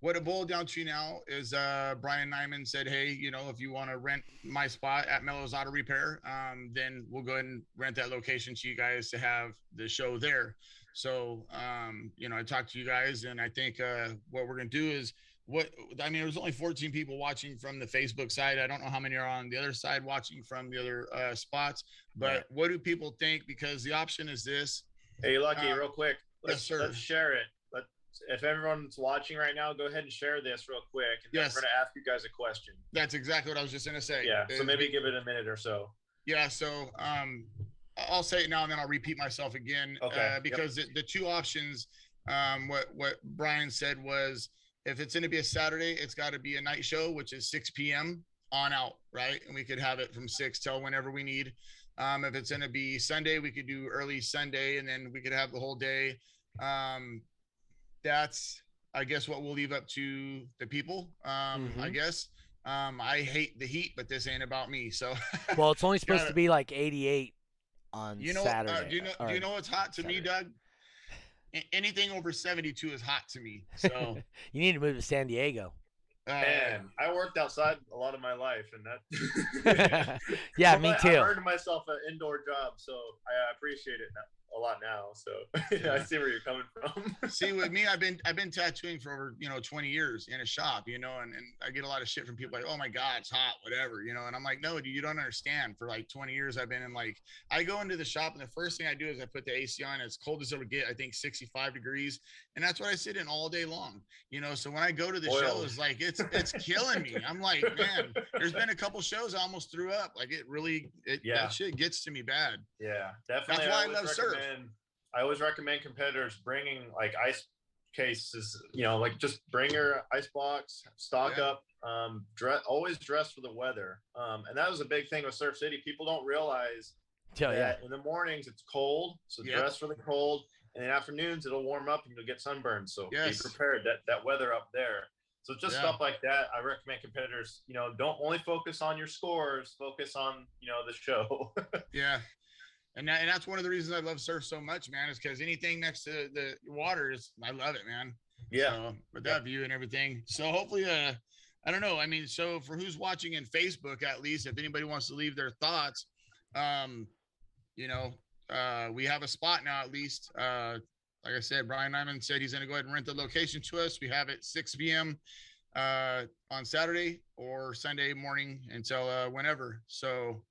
what it boiled down to now is uh, Brian Nyman said, "Hey, you know, if you want to rent my spot at Mellows Auto Repair, um, then we'll go ahead and rent that location to you guys to have the show there." So, um, you know, I talked to you guys, and I think uh, what we're gonna do is what I mean. There was only 14 people watching from the Facebook side. I don't know how many are on the other side watching from the other uh, spots, but what do people think? Because the option is this. Hey, Lucky, Uh, real quick. Let's, sir. let's share it. If everyone's watching right now, go ahead and share this real quick, and Yes. we're gonna ask you guys a question. That's exactly what I was just gonna say. Yeah. So maybe give it a minute or so. Yeah, so um, I'll say it now and then I'll repeat myself again. Okay, Uh, yep. because the, the two options, um, what what Brian said was, if it's going to be a Saturday, it's got to be a night show, which is 6 p.m. on out, right? And we could have it from six till whenever we need. Um, if it's going to be Sunday, we could do early Sunday, and then we could have the whole day. Um, that's, I guess, what we'll leave up to the people. Um, I Mhm. guess. Um, I hate the heat, but this ain't about me. So. Well, it's only supposed Gotta- to be like 88 on You know, Saturday. uh, do you know? Do you know what's hot to me, Doug? A- anything over seventy-two is hot to me. So, you need to move to San Diego. uh, Man, I worked outside a lot of my life, and that. yeah, me But too. I earned myself an indoor job, so I appreciate it now, a lot now, so yeah, I see where you're coming from. See, with me, I've been I've been tattooing for over you know 20 years in a shop, you know, and, and I get a lot of shit from people like, oh my god, it's hot, whatever, you know, and I'm like, no, dude, you don't understand. For like 20 years, I've been in like, I go into the shop and the first thing I do is I put the AC on. It's cold as it would get, I think 65 degrees, and that's what I sit in all day long, you know. So when I go to the Oil. shows, like it's it's killing me. I'm like, man, there's been a couple shows I almost threw up. Like it really, it Yeah. that shit gets to me bad. Yeah, definitely. That's why I always love surf. Recommend- I always recommend competitors bringing like ice cases. You know, like just bring your ice box, stock Yeah. up. Um, dress always dress for the weather. Um, and that was a big thing with Surf City. People don't realize yeah. that in the mornings it's cold, so dress for the cold. And in the afternoons it'll warm up and you'll get sunburned. So Yes. be prepared. That that weather up there. So just stuff like that. I recommend competitors. You know, don't only focus on your scores. Focus on you know the show. Yeah. And, that, and that's one of the reasons I love surf so much, man, is because anything next to the water is, I love it, man. yeah. So, with that view and everything. So hopefully, uh, I don't know. I mean, so for who's watching in Facebook, at least, if anybody wants to leave their thoughts, um, you know, uh, we have a spot now, at least. Uh, like I said, Brian Nyman said he's going to go ahead and rent the location to us. We have it 6 p.m. Uh, on Saturday or Sunday morning until uh, whenever. So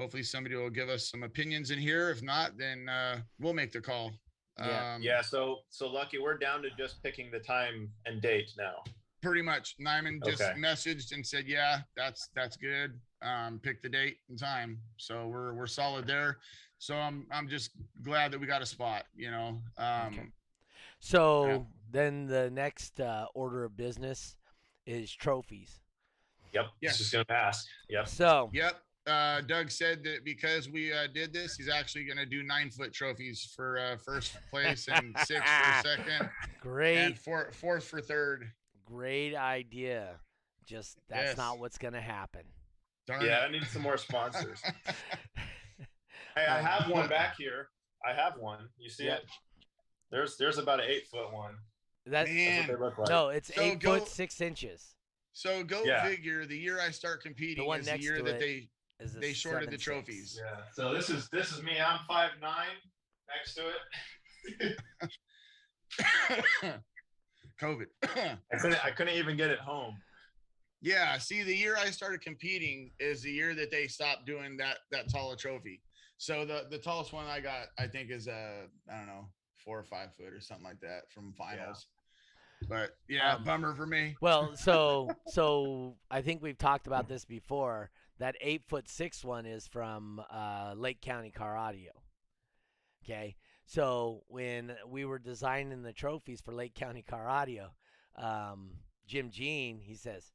hopefully somebody will give us some opinions in here. If not, then uh, we'll make the call. Yeah. Um, Yeah, so so lucky we're down to just picking the time and date now. pretty much Nyman just Okay. messaged and said, yeah, that's that's good. Um, pick the date and time. So we're we're solid there. So I'm I'm just glad that we got a spot, you know. Um Okay. So then the next uh, order of business is trophies. Yep. Yes. Just gonna pass. Yep. So yep. Uh, Doug said that because we uh, did this, he's actually going to do nine foot trophies for uh, first place and six for second great, and four, fourth for third. great idea. Just that's Yes. not what's gonna happen. Darn Yeah, I need some more sponsors. Hey, I have one back here. I have one. You see Yeah. it? There's there's about an eight foot one. That That's what they look like. no, it's So eight go- foot six inches. So go Yeah. figure. The year I start competing one is the year that it. they Is a They shorted the 7'6". trophies. Yeah. So this is this is me. I'm five nine. Next to it. COVID. I couldn't I couldn't even get it home. yeah. See, the year I started competing is the year that they stopped doing that that taller trophy. So the the tallest one I got, I think, is uh I don't know four or five foot or something like that from finals. But yeah, Um, bummer for me. Well, so so I think we've talked about this before. That eight foot six one is from uh, Lake County Car Audio. Okay, so when we were designing the trophies for Lake County Car Audio, um, Jim Jean he says,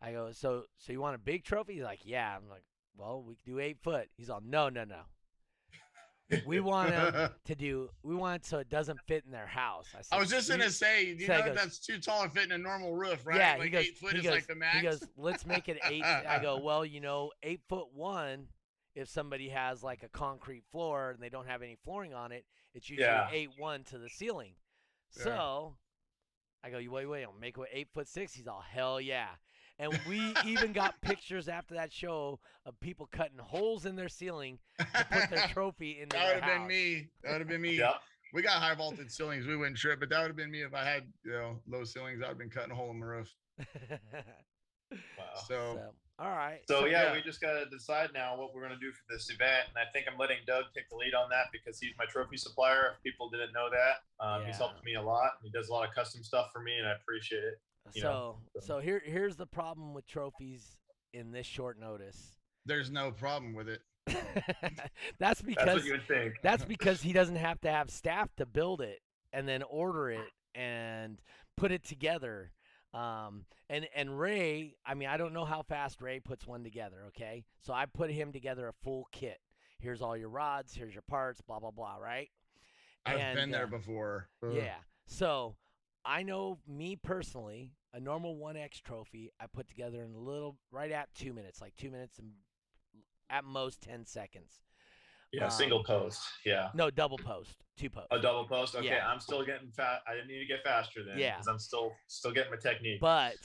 "I go so so you want a big trophy?" He's like, "Yeah." I'm like, "Well, we can do eight foot." He's all, "No, no, no. We want 'em to do. We want it so it doesn't fit in their house." I, I was just gonna say, you so know, goes- that's too tall to fit in a normal roof, right? Yeah, like he goes. eight foot is goes, like the max. He goes, let's make it eight. I go, well, you know, eight foot one. If somebody has like a concrete floor and they don't have any flooring on it, it's usually Yeah. eight one to the ceiling. Yeah. So, I go, you wait, wait, I'll make it eight foot six. He's all hell yeah. And we even got pictures after that show of people cutting holes in their ceiling to put their trophy into that would have been me. That would have been me. Yep. We got high vaulted ceilings. We wouldn't trip, but that would have been me if I had, you know, low ceilings. I'd have been cutting a hole in the roof. Wow. So, so, all right. So yeah, yeah. we just gotta decide now what we're gonna do for this event, and I think I'm letting Doug take the lead on that because he's my trophy supplier. If people didn't know that, um, he's helped me a lot. He does a lot of custom stuff for me, and I appreciate it. You So, know, so- so here, here's the problem with trophies in this short notice. there's no problem with it. that's That's because what you think. that's because he doesn't have to have staff to build it and then order it and put it together. Um, and and Ray, I mean, I don't know how fast Ray puts one together. Okay, so I put him together a full kit. Here's all your rods. Here's your parts. Blah blah blah. Right? I've And, been there uh, before. Ugh. Yeah. So I know me personally, a normal 1X trophy, I put together in a little, right at two minutes, like two minutes and at most 10 seconds. Yeah, um, single post. Yeah. No, double post, two posts. A double post. Okay, Yeah. I'm still getting fat. I didn't need to get faster then. Yeah. Because I'm still still getting my technique. But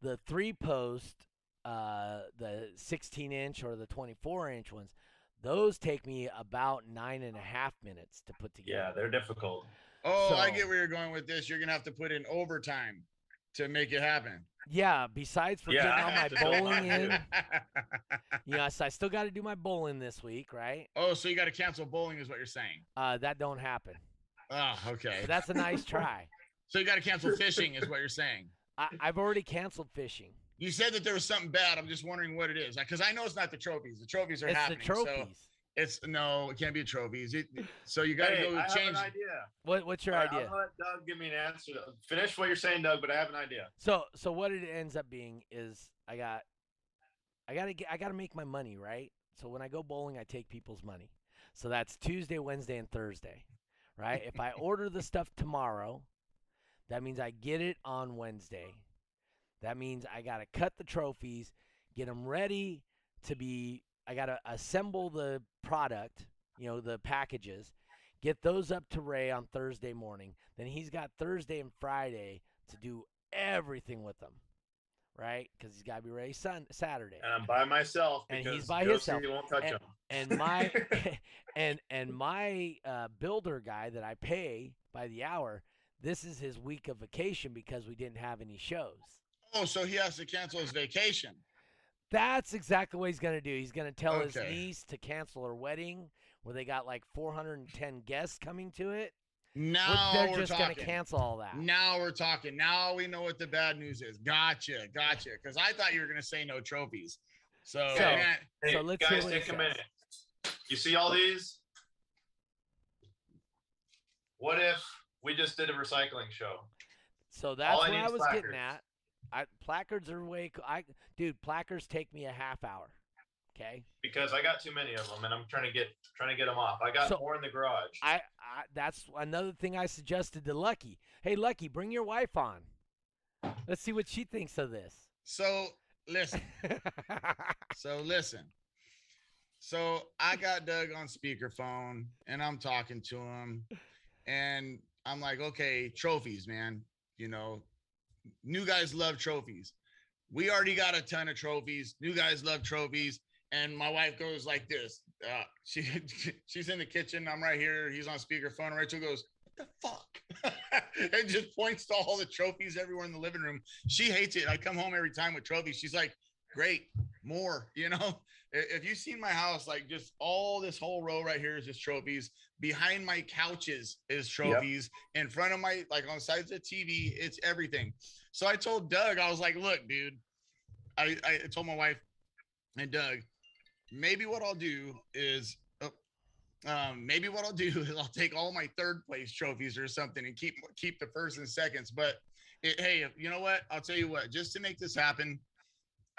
the three post, uh, the 16 inch or the 24 inch ones, Those take me about nine and a half minutes to put together. Yeah, they're difficult. Oh, I get where you're going with this. You're gonna have to put in overtime to make it happen. Yeah, besides for Yeah, getting I all my have to build bowling in. Yes, I still got to do my bowling this week, right? oh, so you got to cancel bowling, is what you're saying? Uh, that don't happen. Oh, okay. But that's a nice try. So you got to cancel fishing, is what you're saying. I, I've already canceled fishing. You said that there was something bad. I'm just wondering what it is, because I know it's not the trophies. The trophies are It's the happening. trophies. So it's no, it can't be trophies. It, so you got to Hey, go I have change. an idea. What, what's your All right, idea? I'm let Doug give me an answer. Finish what you're saying, Doug, but I have an idea. So so what it ends up being is I got I gotta get I gotta make my money, right? So when I go bowling I take people's money. So that's Tuesday, Wednesday, and Thursday. Right? if I order the stuff tomorrow, that means I get it on Wednesday. That means I gotta cut the trophies, get them ready to be I gotta assemble the product, you know, the packages, get those up to Ray on Thursday morning. Then he's got Thursday and Friday to do everything with them, right? Because he's got to be ready sun Saturday. And I'm by myself And he's by Josie himself. won't touch And- him. And my and and my uh, builder guy that I pay by the hour, this is his week of vacation because we didn't have any shows. Oh, so he has to cancel his vacation. That's exactly what he's gonna do. He's gonna tell his niece to cancel her wedding, where they got like 410 guests coming to it. Which Now they're we're just talking. gonna cancel all that. Now we're talking. Now we know what the bad news is. Gotcha, gotcha. Because I thought you were gonna say no trophies. So, So- man, Hey, So let's guys, take a says. minute. You see all these? What if we just did a recycling show? So that's I what I is was getting placards. at. I, placards are way. co- I dude, placards take me a half hour. Okay. Because I got too many of them, and I'm trying to get trying to get them off. I got So- more in the garage. I, I that's another thing I suggested to Lucky. Hey, Lucky, bring your wife on. Let's see what she thinks of this. so listen. So listen. So I got Doug on speakerphone and I'm talking to him and I'm like, okay, trophies, man. You know, new guys love trophies. We already got a ton of trophies. New guys love trophies. And my wife goes like this. Uh, she she's in the kitchen. I'm right here. He's on speakerphone. Rachel goes, "What the fuck?" and just points to all the trophies everywhere in the living room. She hates it. I come home every time with trophies. She's like, "Great, more." You know, if you've seen my house, like just all this whole row right here is just trophies. Behind my couches is trophies. In front of my like on sides of the TV, it's everything. So I told Doug, I was like, "Look, dude." I, I told my wife and Doug, maybe what I'll do is oh, um, maybe what I'll do is I'll take all my third place trophies or something and keep keep the first and seconds. But it, hey, you know what? I'll tell you what. Just to make this happen,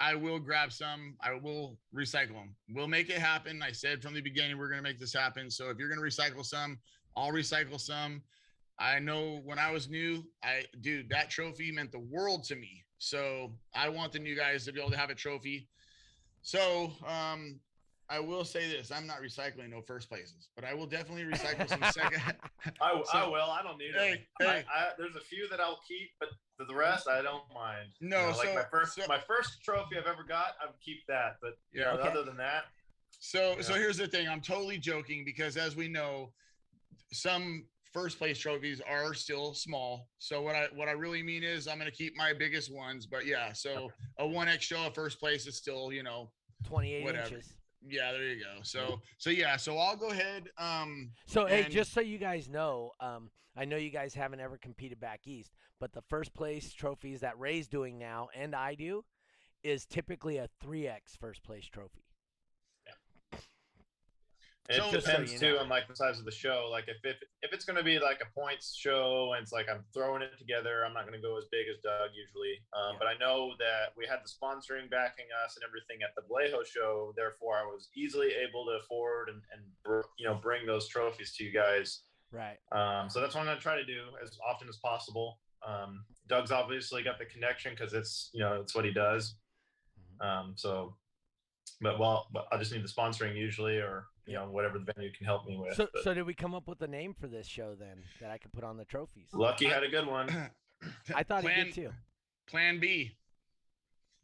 I will grab some. I will recycle them. We'll make it happen. I said from the beginning we're gonna make this happen. So if you're gonna recycle some, I'll recycle some. I know when I was new, I dude, that trophy meant the world to me. So I want the new guys to be able to have a trophy. So um I will say this: I'm not recycling no first places, but I will definitely recycle some second. I, I will. I don't need Hey, them. hey. I, I, there's a few that I'll keep, but the, the rest I don't mind. You No, know, like so- my first so- my first trophy I've ever got, I would keep that. But you Yeah. know, Okay. other than that, So so here's the thing. I'm totally joking because as we know, some first place trophies are still small. So what I what I really mean is I'm gonna keep my biggest ones. But yeah, so a one X show of first place is still, you know, 28 Whatever. inches. Yeah, there you go. So so yeah, so I'll go ahead. Um So hey, just so you guys know, um, I know you guys haven't ever competed back east, but the first place trophies that Ray's doing now and I do is typically a 3x first place trophy. It So- Just so depends you too on like the size of the show. Like if, if if it's gonna be like a points show and it's like I'm throwing it together, I'm not gonna go as big as Doug usually. Um, Yeah. But I know that we had the sponsoring backing us and everything at the Vallejo show. Therefore, I was easily able to afford and and you know bring those trophies to you guys. Right. Um, so that's what I'm gonna try to do as often as possible. Um, Doug's obviously got the connection because it's you know it's what he does. Mhm. Um, so, but well, but I just need the sponsoring usually, or you know whatever the venue can help me with. So, but so did we come up with a name for this show then that I could put on the trophies? Lucky had a good one. I thought he did too. plan B.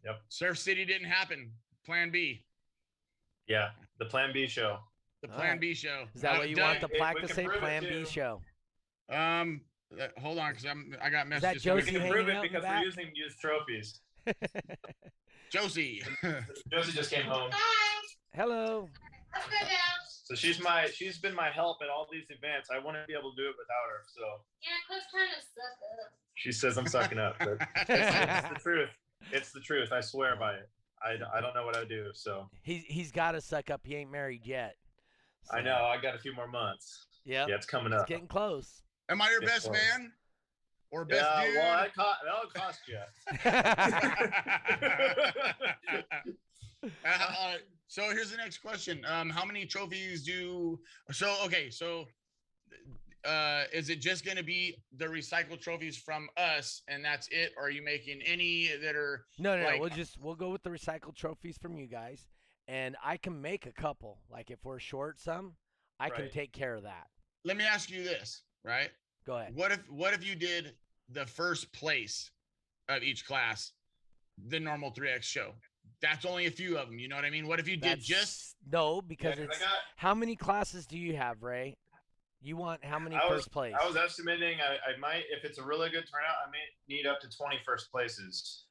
Yep. Surf City didn't happen. Plan B. Yeah, the Plan B show. The Plan right. B show. Is that Uh, what you Doug, want the plaque to say? Plan B show. Um, uh, hold on, because I'm I got that messages. Josie We coming can hanging prove out it because we're using used trophies. Josie. Josie just came home. Hello. So she's my she's been my help at all these events. I wouldn't be able to do it without her. So Yeah, Cliff's trying to suck up. she says I'm sucking up, but it's the truth. It's the truth. I swear by it. I, I don't know what I do. So He's he's got to suck up. He ain't married yet. I know I got a few more months. Yeah, Yeah, it's coming up. It's up. getting close. Am I your It's best close. man? Or best Yeah, dude? well, that cost that'll cost you. Uh, all right. So here's the next question. Um, how many trophies do so okay, so uh is it just gonna be the recycled trophies from us and that's it? Or are you making any that are no, no, no. We'll just we'll go with the recycled trophies from you guys, and I can make a couple. Like if we're short some, I can take care of that. let me ask you this, right? Go ahead. What if what if you did the first place of each class, the normal 3x show? That's only a few of them, you know what I mean? What if you did That's- just no Yeah, because 'cause it's I got how many classes do you have, Ray? You want how many I first was, place? I was estimating I, I might if it's a really good turnout, I may need up to 20 first places.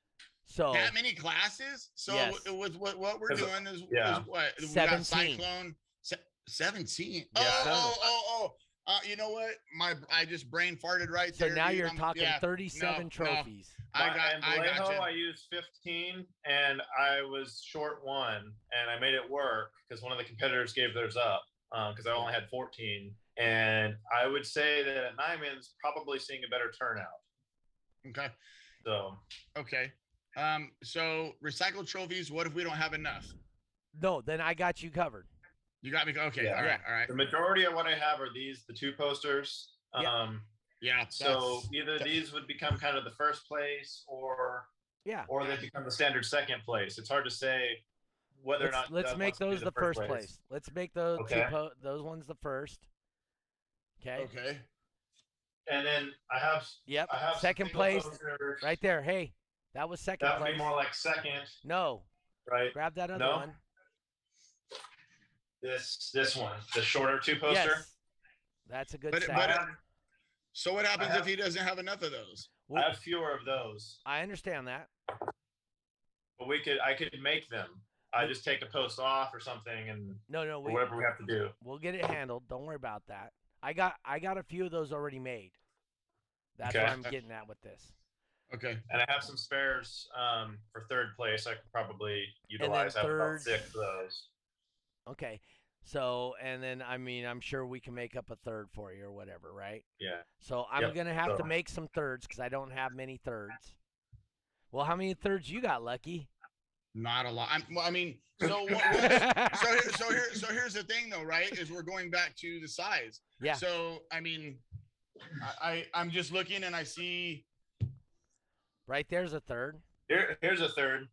so that many classes? So Yes. w- with what what we're 'Cause, doing is, yeah. is what we got 17. cyclone se- 17. Yeah. Oh, oh, oh, oh. Uh, you know what? My I just brain farted right so there. So now dude. you're I'm- talking yeah, 37 no. trophies. I My- got and I got Vallejo, I used 15 and I was short one and I made it work because one of the competitors gave theirs up because I only had 14. And I would say that at Nyman's probably seeing a better turnout. Okay. So Okay. Um, so recycled trophies, what if we don't have enough? No, then I got you covered. You got me. Okay. Yeah. all right. All right. the majority of what I have are these, the two posters. Yeah. Um, Yeah. so either these would become kind of the first place or Yeah. or they become the standard second place. It's hard to say whether Let's, or not let's Doug make wants to be those the first place. Let's make those two Okay. po- those ones the first. Okay. Okay. And then I have Yep. I have Second place posters. right there. Hey, that was second That would place. be more like second, no, right? grab that other No? one. This this one, the shorter two poster. Yes. That's a good But- but, uh, have, So what happens have- if he doesn't have enough of those? I have fewer of those, I understand that. but we could I could make them. I just take a post off or something, and No, no, we, whatever we have to do. we'll get it handled. Don't worry about that. I got I got a few of those already made. That's Okay. what I'm getting at with this. Okay. And I have some spares um, for third place. I could probably utilize. I have third- about six of those. Okay. So, and then I mean, I'm sure we can make up a third for you or whatever, right? Yeah. So I'm Yep, gonna have to make some thirds because I don't have many thirds. Well, how many thirds you got, Lucky? Not a lot. I'm, well, I mean, so what, what- so here, so here, so here's the thing, though, right? Is we're going back to the size. Yeah. So I mean, I, I I'm just looking and I see. right there's a third. Here, here's a third.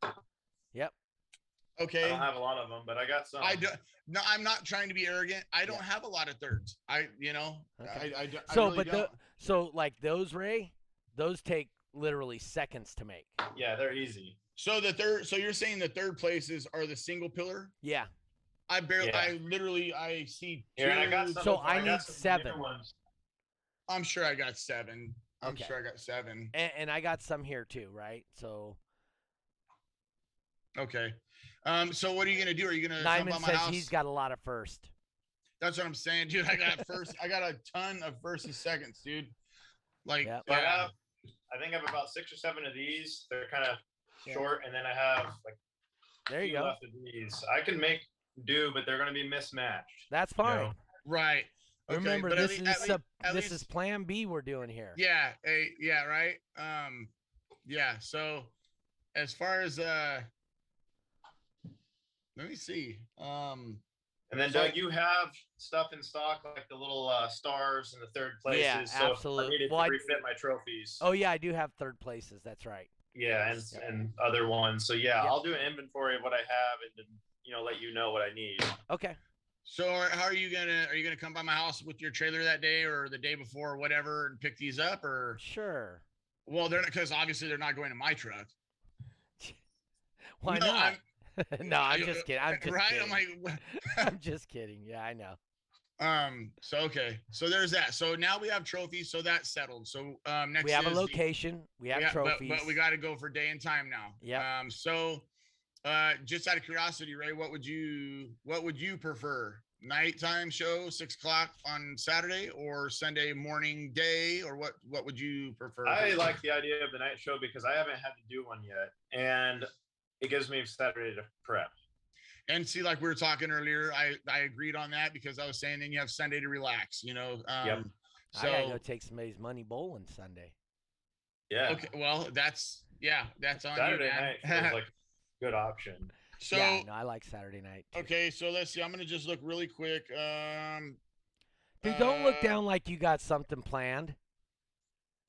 I Okay. don't have a lot of them, but I got some. I don't. No, I'm not trying to be arrogant. I don't have a lot of thirds. I, you know, Okay. I, I, do- I So, really but the don't. so like those Ray, those take literally seconds to make. Yeah, they're easy. So the third. So you're saying the third places are the single pillar? Yeah. I barely. Yeah. I literally. I see. Here, and I got some. So of- I got need some seven. Ones. I'm sure I got seven. I'm Okay. sure I got seven. And, and I got some here too, right? So Okay. Um. So what are you gonna do? Are you gonna jump Nyman on my says house? he's got a lot of first. That's what I'm saying, dude. I got first. I got a ton of first and seconds, dude. Like, Yep. I have, I think I have about six or seven of these. They're kind of Yeah. short, and then I have like There you go. left of these. I can make do, but they're going to be mismatched. That's you know? fine. right. Okay, Remember, but this lea- is at lea- sub- at this is Plan B we're doing here. Yeah. Hey, yeah. Right. Um. Yeah. So, as far as uh, let me see. Um. And then, Doug, you have stuff in stock like the little uh, stars in the third places. Yeah, so if absolute- I needed well, to refit my trophies. Oh yeah, I do have third places. That's right. yeah, and Yeah. and other ones. So yeah, Yeah. I'll do an inventory of what I have and then, you know let you know what I need. Okay. So, are, how are you gonna? Are you gonna come by my house with your trailer that day or the day before or whatever and pick these up or? Sure. Well, they're not because obviously they're not going to my truck. Why No, not? I'm- no, I'm You- just kidding. I'm just right? kidding. I'm like. I'm just kidding. Yeah, I know. um. So okay. So there's that. So now we have trophies. So that's settled. So um, next we have a is the- location. We have we ha- but- trophies. But, we got to go for day and time now. Yeah. Um. So, uh, just out of curiosity, Ray, what would you what would you prefer? Nighttime show, six o'clock on Saturday, or Sunday morning day, or what? What would you prefer? I like the idea of the night show because I haven't had to do one yet, and it gives me Saturday to prep. And see, like we were talking earlier, I I agreed on that because I was saying then you have Sunday to relax. You know. Um, Yep. I gotta So go take somebody's money bowling Sunday. Yeah, okay, well that's yeah, that's on Saturday you, man. night feels like a good option. so yeah, no, I like Saturday night. too. okay, so let's see. I'm gonna just look really quick. Um, Dude, don't look uh, down like you got something planned.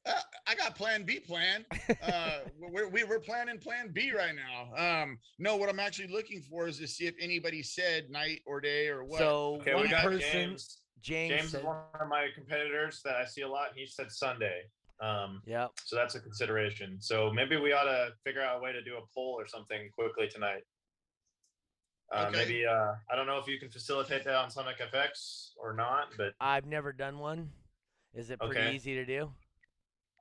Uh, I got Plan B planned. Uh, we're we- we're planning Plan B right now. Um, no, what I'm actually looking for is to see if anybody said night or day or what. So Okay, one we got person, James. James, James said, is one of my competitors that I see a lot. He said Sunday. Um, Yep. so that's a consideration. So maybe we ought to figure out a way to do a poll or something quickly tonight. Uh, Okay. Maybe uh, I don't know if you can facilitate that on Sonic FX or not, but I've never done one. Is it pretty Okay. easy to do?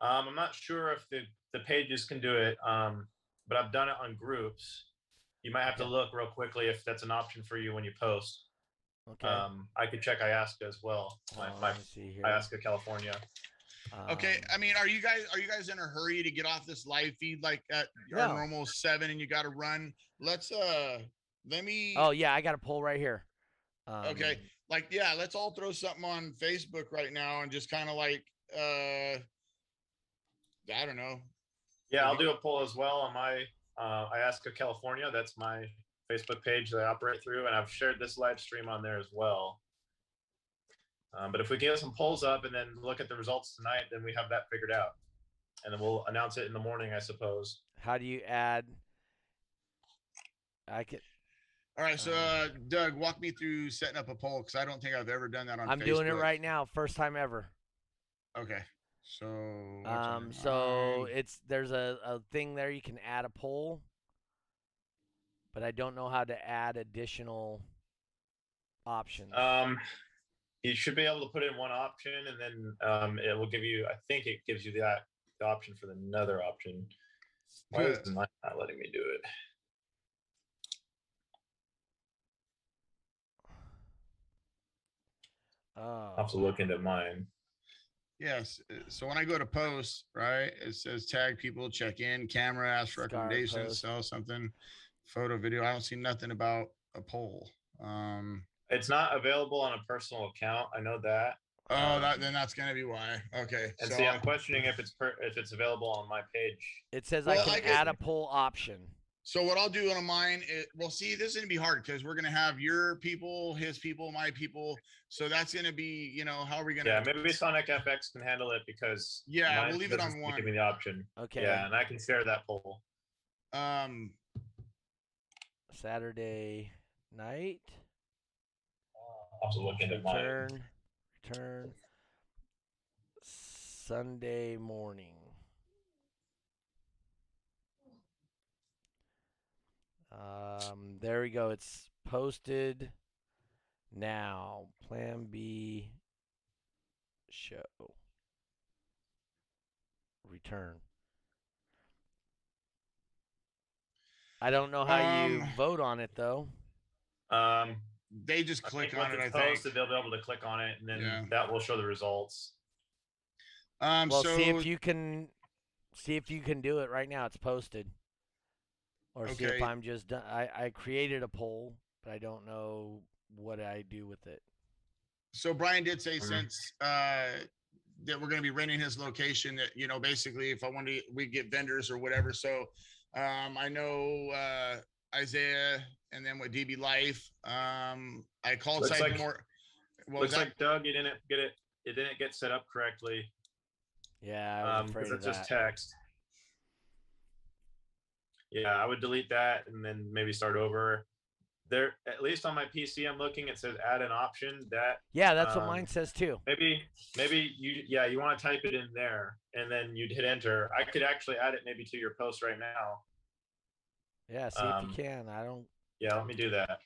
Um, I'm not sure if the, the pages can do it. Um, but I've done it on groups. You might have to look real quickly if that's an option for you when you post. Okay. Um, I could check IASCA as well. My, Uh, my let me see here. IASCA, California. okay, Um, I mean, are you guys are you guys in a hurry to get off this live feed like at No. our normal seven and you got to run? Let's uh, let me. oh yeah, I got a poll right here. Um, Okay. like yeah let's all throw something on facebook right now and just kind of like uh i don't know Yeah, I'll do a poll as well on my uh, IASCA, California. That's my Facebook page that I operate through, and I've shared this live stream on there as well. Um, but if we get some polls up and then look at the results tonight, then we have that figured out, and then we'll announce it in the morning, I suppose. How do you add? I could. all right so Um, uh doug walk me through setting up a poll because i don't think i've ever done that on I'm doing it right now, first time ever. okay so Um, so um, it's there's a, a thing there you can add a poll, but I don't know how to add additional options. Um, you should be able to put in one option, and then um, it will give you. I think it gives you that the option for another option. Why is it not not letting me do it? oh, I'll have to look into mine. Yes uh, so when i go to post right it says tag people check in camera ask for recommendations post. sell something photo video i don't see nothing about a poll um It's not available on a personal account. I know that. oh that Um, then that's gonna be why okay And so see, I- I'm questioning if it's per, if it's available on my page. it says well, I can I add a poll option. So what I'll do on mine, is, well, see, this is gonna be hard because we're gonna have your people, his people, my people. So that's gonna be, you know, how are we gonna? Yeah, maybe Sonic FX can handle it because Yeah, mine we'll leave it on one. Give me the option. Okay. Yeah, and I can share that poll. Um, Saturday night. I'll have to look into mine. Return. Return. Sunday morning. Um, there we go. It's posted now. Plan B show. Return. I don't know how you Um, vote on it though. Um, they just I click think on once it. I it's think. posted, they'll be able to click on it, and then Yeah. that will show the results. Um, Well, so see if you can see if you can do it right now. It's posted. Or see if I'm just done. I I created a poll, but I don't know what I do with it. so Brian did say since uh that we're gonna be renting his location that you know basically if I want to we get vendors or whatever. So um I know uh Isaiah and then with DB Life. Um I called Looks Site like- more. What was Looks like Doug, you didn't get it. It didn't get set up correctly Yeah, I was um, afraid because of it's just text. Yeah, I would delete that and then maybe start over. There, at least on my PC, I'm looking. It says add an option. That yeah, that's what um, mine says too. maybe, maybe you, yeah, you want to type it in there, and then you'd hit enter. I could actually add it maybe to your post right now. Yeah, see um, if you can. I don't. Yeah, let me do that.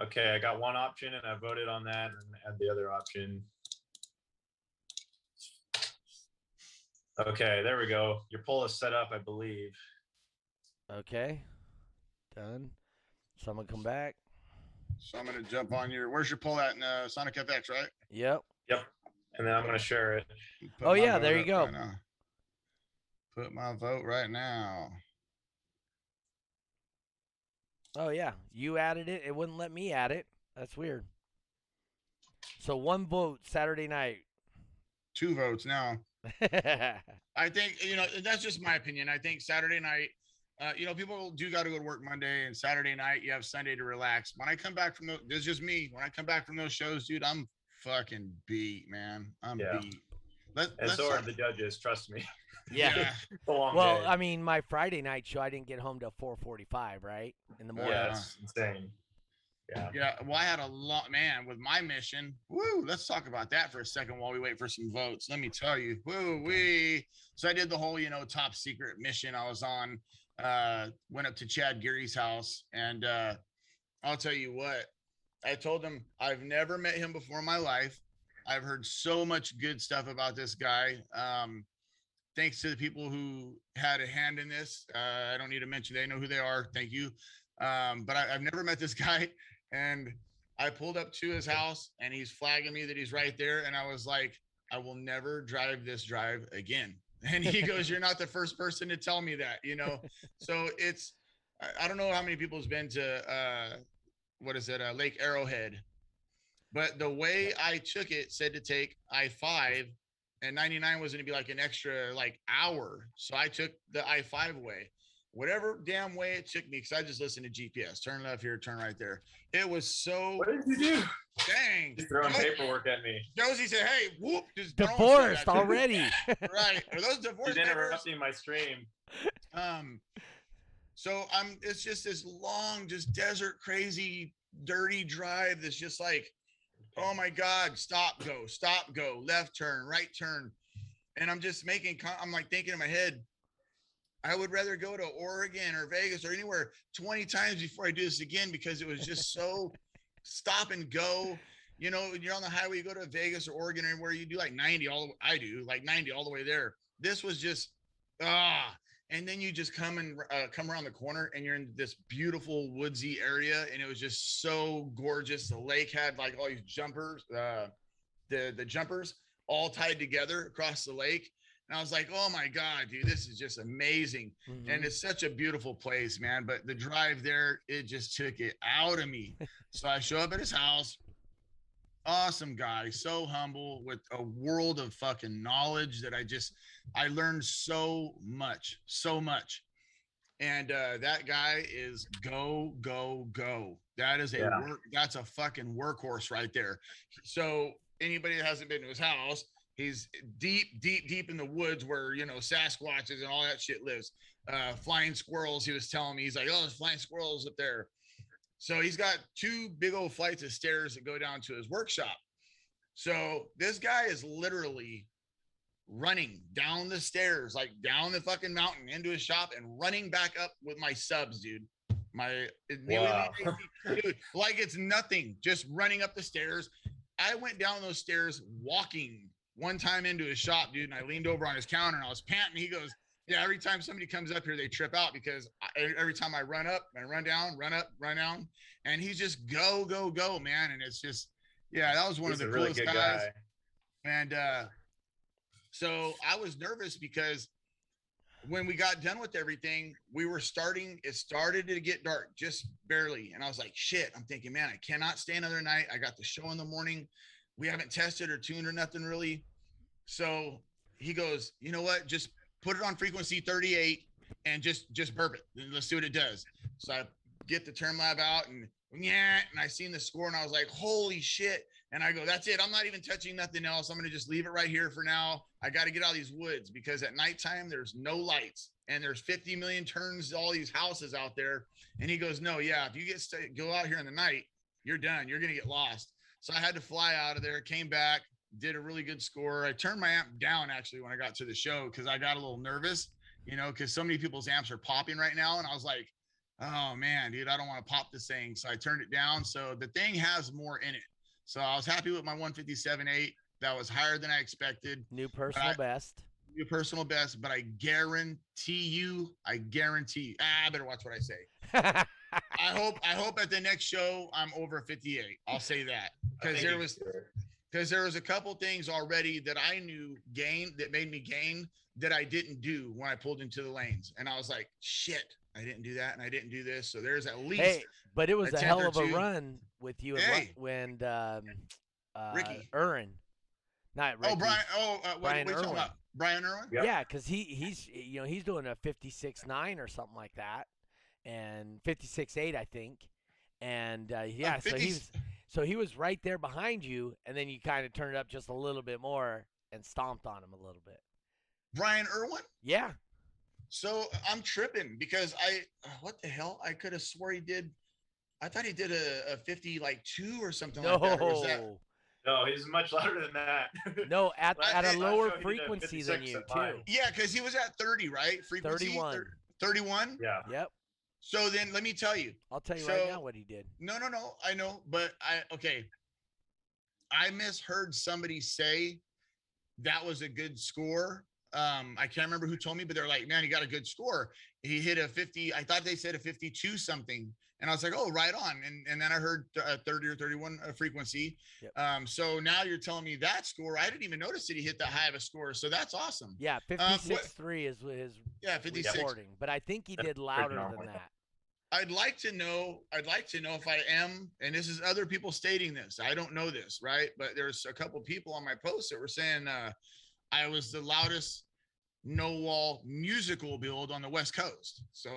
Okay, I got one option and I voted on that and add the other option. Okay, there we go. Your poll is set up, I believe. Okay. Done. So I'm gonna come back. So I'm gonna jump on your. Where's your poll at in uh, Sonic FX, right? Yep. Yep. And then I'm gonna share it. Put Oh, yeah, there you go. right. Put my vote right now. Oh yeah. You added it. It wouldn't let me add it. That's weird. So one vote Saturday night. Two votes now. I think you know that's just my opinion. I think Saturday night, uh, you know, people do got to go to work Monday and Saturday night. You have Sunday to relax. When I come back from those, this is just me. When I come back from those shows, dude, I'm fucking beat, man. I'm Yeah. beat. Let, And so are the judges, trust me. yeah. It's a long Well, day. I mean, my Friday night show, I didn't get home till 4:45, right in the morning. yeah, it's insane. Yeah. Yeah, well, I had a lot, man, with my mission. Woo, let's talk about that for a second while we wait for some votes. Let me tell you, woo, we. So I did the whole, you know, top secret mission I was on. Uh, went up to Chad Geary's house, and uh, I'll tell you what, I told him I've never met him before in my life. I've heard so much good stuff about this guy. Um, thanks to the people who had a hand in this. Uh, I don't need to mention; they know who they are. Thank you. Um, but I, I've never met this guy and I pulled up to his house and he's flagging me that he's right there. And I was like, I will never drive this drive again. And he goes, You're not the first person to tell me that, you know? So it's, I- don't know how many people has been to, uh, what is it, uh, Lake Arrowhead. But the way I took it said to take I 5 and 99 was going to be like an extra like hour. So I took the I 5 way whatever damn way it took me, because I just listened to GPS. Turn left here, turn right there. It was so What did you do? dang. He's throwing Jo- paperwork at me. Josie said, "Hey, whoop, just Divorced already. right? Are those divorce He's papers? interrupting my stream. Um, so I'm. It's just this long, just desert, crazy, dirty drive. That's just like, oh my god, stop, go, stop, go, left turn, right turn, and I'm just making. I'm like thinking in my head. I would rather go to Oregon or Vegas or anywhere 20 times before I do this again because it was just so stop and go. You know, when you're on the highway, you go to Vegas or Oregon or anywhere, you do like 90 all the I do like 90 all the way there. This was just ah, and then you just come and uh, come around the corner and you're in this beautiful woodsy area and it was just so gorgeous. The lake had like all these jumpers, uh, the the jumpers all tied together across the lake. And I was like, oh my God, dude, this is just amazing. Mhm. And it's such a beautiful place, man. But the drive there, it just took it out of me. so I show up at his house. Awesome guy, so humble with a world of fucking knowledge that I just I learned so much, so much. And uh that guy is go, go, go. That is a Yeah. work, that's a fucking workhorse right there. So anybody that hasn't been to his house, he's deep, deep, deep in the woods where you know Sasquatches and all that shit lives. Uh flying squirrels, he was telling me, he's like, Oh, there's flying squirrels up there. So he's got two big old flights of stairs that go down to his workshop. So this guy is literally running down the stairs, like down the fucking mountain into his shop and running back up with my subs, dude. My Wow. dude, like it's nothing, just running up the stairs. I went down those stairs walking one time into his shop, dude, and I leaned over on his counter and I was panting. He goes, Yeah, every time somebody comes up here, they trip out because I, every time I run up and run down, run up, run down, and he's just go, go, go, man. And it's just, yeah, that was one He's of the really coolest good guys. guy. And uh, so I was nervous because when we got done with everything, we were starting, it started to get dark just barely. And I was like, shit, I'm thinking, man, I cannot stay another night. I got the show in the morning. We haven't tested or tuned or nothing really. So he goes, you know what? Just put it on frequency 38 and just just burp it. Let's see what it does. So I get the TermLab out and yeah, and I seen the score and I was like, holy shit. And I go, that's it. I'm not even touching nothing else. I'm gonna just leave it right here for now. I got to get out of these woods because at nighttime there's no lights and there's 50 million turns, all these houses out there. And he goes, no, yeah, if you get st- go out here in the night, you're done. You're gonna get lost. So I had to fly out of there. Came back, did a really good score. I turned my amp down actually when I got to the show because I got a little nervous. you know, because so many people's amps are popping right now. And I was like, oh man, dude, I don't want to pop this thing. So I turned it down. So the thing has more in it. So I was happy with my 157.8. That was higher than I expected. New personal I- best. Your personal best, but I guarantee you, I guarantee you, ah, I better watch what I say. I hope, I hope at the next show I'm over 58. I'll say that because there was because there was a couple things already that I knew gain that made me gain that I didn't do when I pulled into the lanes, and I was like, shit, I didn't do that, and I didn't do this. So there's at least hey, but it was a a hell of a run with you and Hey. Lu- when um, uh, Ricky. Aaron, not Ricky. oh Brian, oh uh, what, Brian what are you talking Irwin. about? Brian Irwin. Yep. Yeah, because he he's you know he's doing a 56-9 or something like that, and 56.8 I think, and uh, yeah, so 50 he's so he was right there behind you, and then you kind of turned it up just a little bit more and stomped on him a little bit. Brian Irwin. Yeah, So I'm tripping because I uh, what the hell? I could have swore he did. I thought he did a, a 50 like two or something no, like that. That No, he's much louder than that. no, at at a lower show he did a frequency than you too. yeah, because he was at 30, right? Frequency 31. Thir- 31. yeah. Yep, So then let me tell you. I'll tell you right now what he did. No, no, no. I know, but I okay. I misheard somebody say that was a good score. Um, I can't remember who told me, but they're like, man, he got a good score. He hit a 50. I thought they said a 52 something. And I was like, oh, right on. And, and then I heard uh, 30 or 31 uh, frequency. Yep. Um, so now you're telling me that score. I didn't even notice that he hit that high of a score. So that's awesome. Yeah, Um, what- 56.3 is his Yeah, 56. recording, but I think he did louder than that. I'd like to know. I'd like to know if I am, and this is other people stating this. I don't know this, right? But there's a couple people on my post that were saying uh, I was the loudest no wall musical build on the West Coast. So,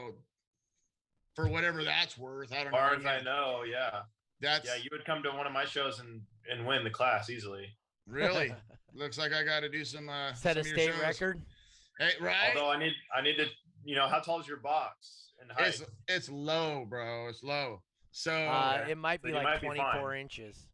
for whatever that's worth, I don't know. As far as. I know, yeah. That's Yeah, you would come to one of my shows and and win the class easily. really looks like I got to do some uh, Set a some of state shows. record. Hey, right? Although I need I need to you know how tall is your box and height? it's it's low, bro. It's low. So Uh, it might be like might be 24 inches.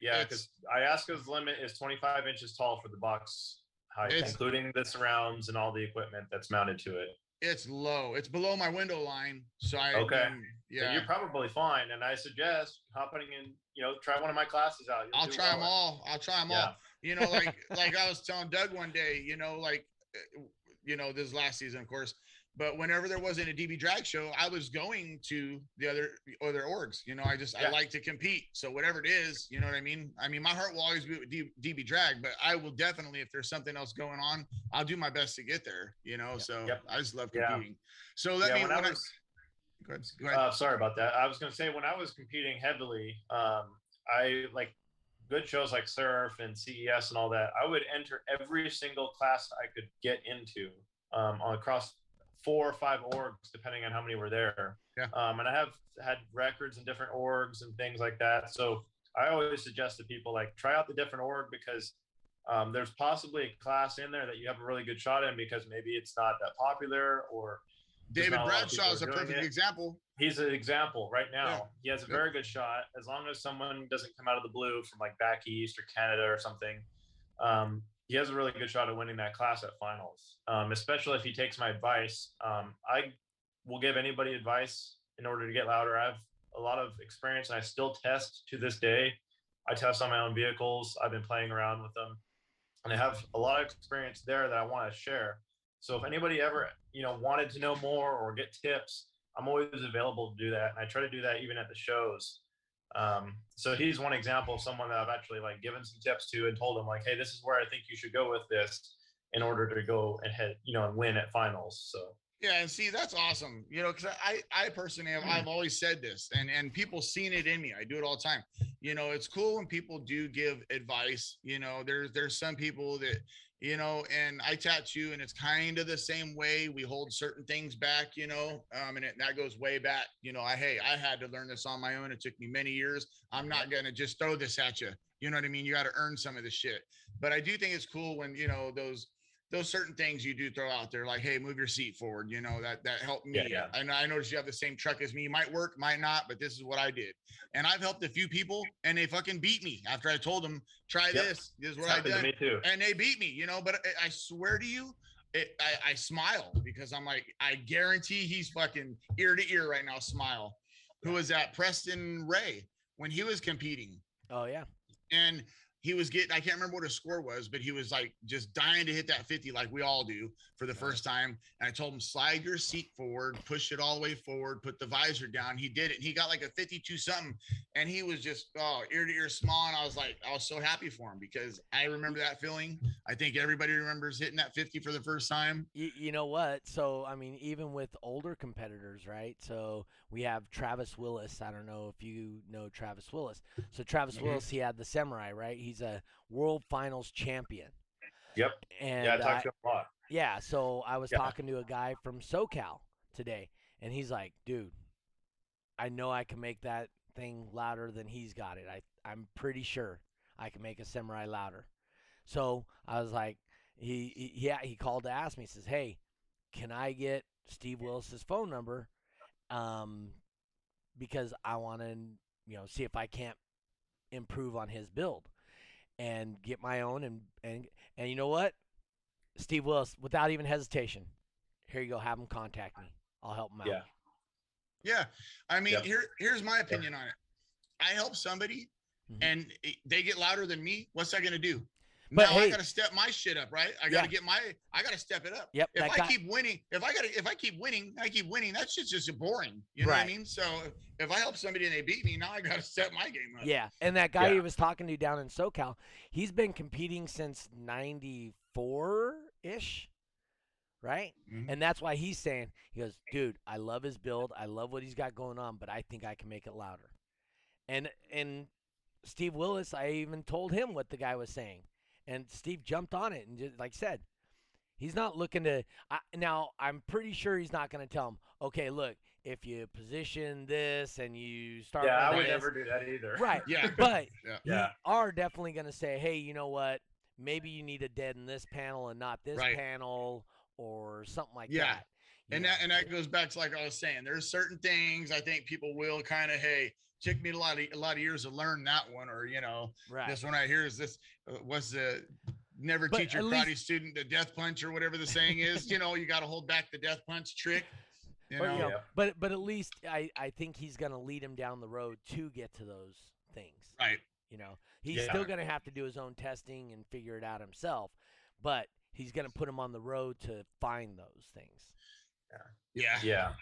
yeah, it's- because IASCA's limit is 25 inches tall for the box height, It's- including the surrounds and all the equipment that's mounted to it. it's low. It's below my window line. So I Okay. So yeah. you're probably fine. And I suggest hopping in, you know, try one of my classes out. You'll I'll do try them all. I'll try them Yeah. all. You know, like like I was telling Doug one day. You know, like uh, you know this last season, of course. But whenever there wasn't a DB drag show, I was going to the other other orgs. You know, I just I like to compete. So whatever it is, you know what I mean. I mean, my heart will always be with D- DB drag, but I will definitely, if there's something else going on, I'll do my best to get there. You know, so Yep. I just love Yeah. competing. So let yeah, me. when I when I- was, go ahead. Go ahead. uh, sorry about that. I was going to say when I was competing heavily, um, I like good shows like Surf and CES and all that. I would enter every single class I could get into um, on across four or five orgs, depending on how many were there. Yeah. Um, and I have had records in different orgs and things like that. So I always suggest to people like try out the different org because um, there's possibly a class in there that you have a really good shot in because maybe it's not that popular or David not a lot of people Bradshaw is a perfect it. example. he's an example right now. Yeah. He has a very good shot as long as someone doesn't come out of the blue from like back east or Canada or something. Um, he has a really good shot at winning that class at finals, um, especially if he takes my advice. Um, I will give anybody advice in order to get louder. I have a lot of experience and I still test to this day. I test on my own vehicles. I've been playing around with them and I have a lot of experience there that I want to share. So if anybody ever, you know, wanted to know more or get tips, I'm always available to do that. And I try to do that even at the shows. Um, so he's one example of someone that I've actually like given some tips to and told him like, hey, this is where I think you should go with this in order to go and head, you know, and win at finals. So Yeah, and see that's awesome. You know, because I I personally have I've always said this, and and people seen it in me. I do it all the time. You know, it's cool when people do give advice. You know, there's there's some people that you know, and I tattoo, and it's kind of the same way. We hold certain things back, you know, um, and it, that goes way back. You know, I hey, I had to learn this on my own. It took me many years. I'm not gonna just throw this at you. You know what I mean? You got to earn some of the shit. But I do think it's cool when you know those those certain things you do throw out there, like, hey, move your seat forward. You know, that that helped me. Yeah, yeah. And I noticed you have the same truck as me. You Might work, might not, but this is what I did. And I've helped a few people and they fucking beat me after I told them, try Yep. this. This is it's what I happened to me too. And they beat me, you know, but I, I swear to you, it, I, I smile because I'm like, I guarantee he's fucking ear to ear right now. Smile. Who was that? Preston Ray when he was competing, Oh yeah. and he was getting. I can't remember what his score was, but he was like just dying to hit that 50, like we all do for the first time. And I told him, slide your seat forward, push it all the way forward, put the visor down. He did it. And he got like a 52 something, and he was just oh ear to ear smile. And I was like, I was so happy for him because I remember that feeling. I think everybody remembers hitting that 50 for the first time. You, you know what? So I mean, even with older competitors, right? So we have Travis Willis. I don't know if you know Travis Willis. So Travis Mhm. Willis, he had the Samurai, right? He's a World Finals champion. Yep. And yeah, I talked to him a lot. Yeah, so I was Yeah. talking to a guy from SoCal today, and he's like, "Dude, I know I can make that thing louder than he's got it. I I'm pretty sure I can make a samurai louder." So I was like, he he yeah, he called to ask me. He says, "Hey, can I get Steve Willis's phone number? Um, because I want to, you know, see if I can't improve on his build and get my own and and and you know what? Steve Willis, without even hesitation, here you go. Have him contact me. I'll help him out. Yeah. Yeah, I mean, Yep. here here's my opinion on it. I help somebody, Mhm. and they get louder than me. What's that gonna do? But now I gotta step my shit up, right? I gotta Yeah. get my, I gotta step it up. Yep. If I guy, keep winning, if I gotta, if I keep winning, I keep winning. That shit's just boring. You know what I mean? So if I help somebody and they beat me, now I gotta step my game up. yeah, and that guy he was talking to down in SoCal, he's been competing since '94 ish, right? Mhm. And that's why he's saying, he goes, dude, I love his build. I love what he's got going on, but I think I can make it louder. And and Steve Willis, I even told him what the guy was saying, and Steve jumped on it and just like I said, he's not looking to. I, now I'm pretty sure he's not going to tell him, okay, look, if you position this and you start, Yeah, I would this- never do that either. right, Yeah. but Yeah. you Yeah. are definitely going to say, hey, you know what? Maybe you need a dead in this panel and not this Right. panel or something like Yeah. that. you and know? that and that goes back to like I was saying. There's certain things I think people will kind of hey. Took me a lot of a lot of years to learn that one, or you know, right. this one I hear is this uh, what's the never But teach your at karate least- student the death punch or whatever the saying is. you know, you got to hold back the death punch trick. You but, know, you know, Yeah. but but at least I, I think he's going to lead him down the road to get to those things. right? You know, he's Yeah. still going to have to do his own testing and figure it out himself, but he's going to put him on the road to find those things. Yeah, Yeah.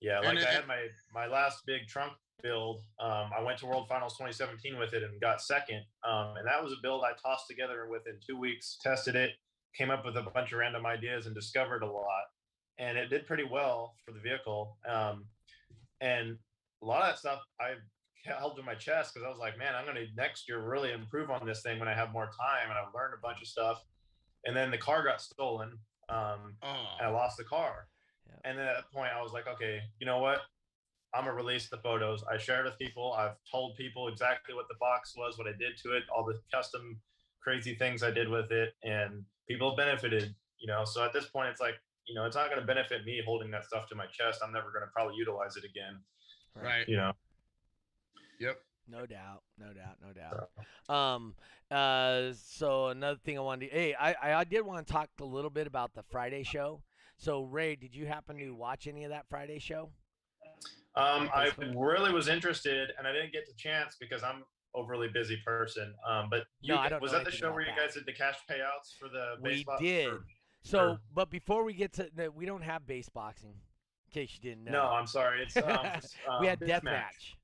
Yeah. And Like it- I had my my last big trunk build. Um, I went to World Finals 2017 with it and got second. Um, and that was a build I tossed together within two weeks, tested it, came up with a bunch of random ideas and discovered a lot. And it did pretty well for the vehicle. Um, and a lot of that stuff I held to my chest because I was like, man, I'm going to next year really improve on this thing when I have more time and I've learned a bunch of stuff. And then the car got stolen. Um, and I Oh, lost the car. Yeah. And then at that point, I was like, okay, you know what? I'm gonna release the photos. I shared with people. I've told people exactly what the box was, what I did to it, all the custom crazy things I did with it, and people have benefited. You know, so at this point, it's like, you know, it's not gonna benefit me holding that stuff to my chest. I'm never gonna probably utilize it again. right. You know. Yep. No doubt, no doubt, no doubt. Um, uh, so another thing I wanted to, hey, I, I, I did want to talk a little bit about the Friday show. So Ray, did you happen to watch any of that Friday show? Um, I really was interested, and I didn't get the chance because I'm overly busy person. Um, but you, No, was that the show where you guys did the cash payouts for the We did. or- So, Sure. but before we get to, we don't have bass boxing, in case you didn't know. No, I'm sorry. It's um, we um, had Death Match. match.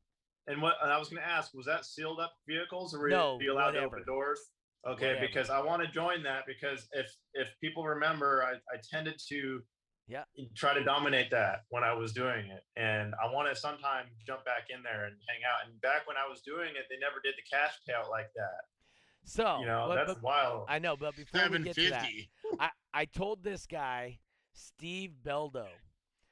And what and I was going to ask was that sealed up vehicles or were No, you allowed to open doors? Okay, Whatever. because I want to join that because if if people remember, I, I tended to Yeah. try to dominate that when I was doing it, and I want to sometime jump back in there and hang out. And back when I was doing it, they never did the cash payout like that. So, you know, but- that's but- wild. I know, but before we get to that. I, I told this guy, Steve Beldo,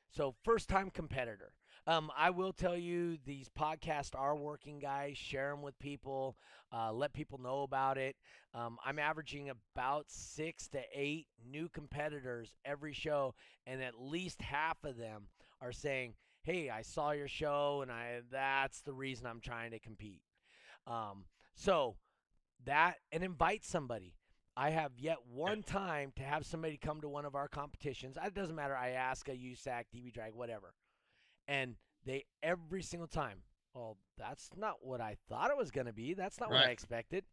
so first time competitor. Um, I will tell you, these podcasts are working, guys. Share them with people. Uh, let people know about it. Um, I'm averaging about six to eight new competitors every show, and at least half of them are saying, "Hey, I saw your show, and I that's the reason I'm trying to compete." Um, so that and invite somebody. I have yet one time to have somebody come to one of our competitions. It doesn't matter. I ask a USAC, DB drag, whatever, and they every single time. Well, that's not what I thought it was going to be. That's not what I expected.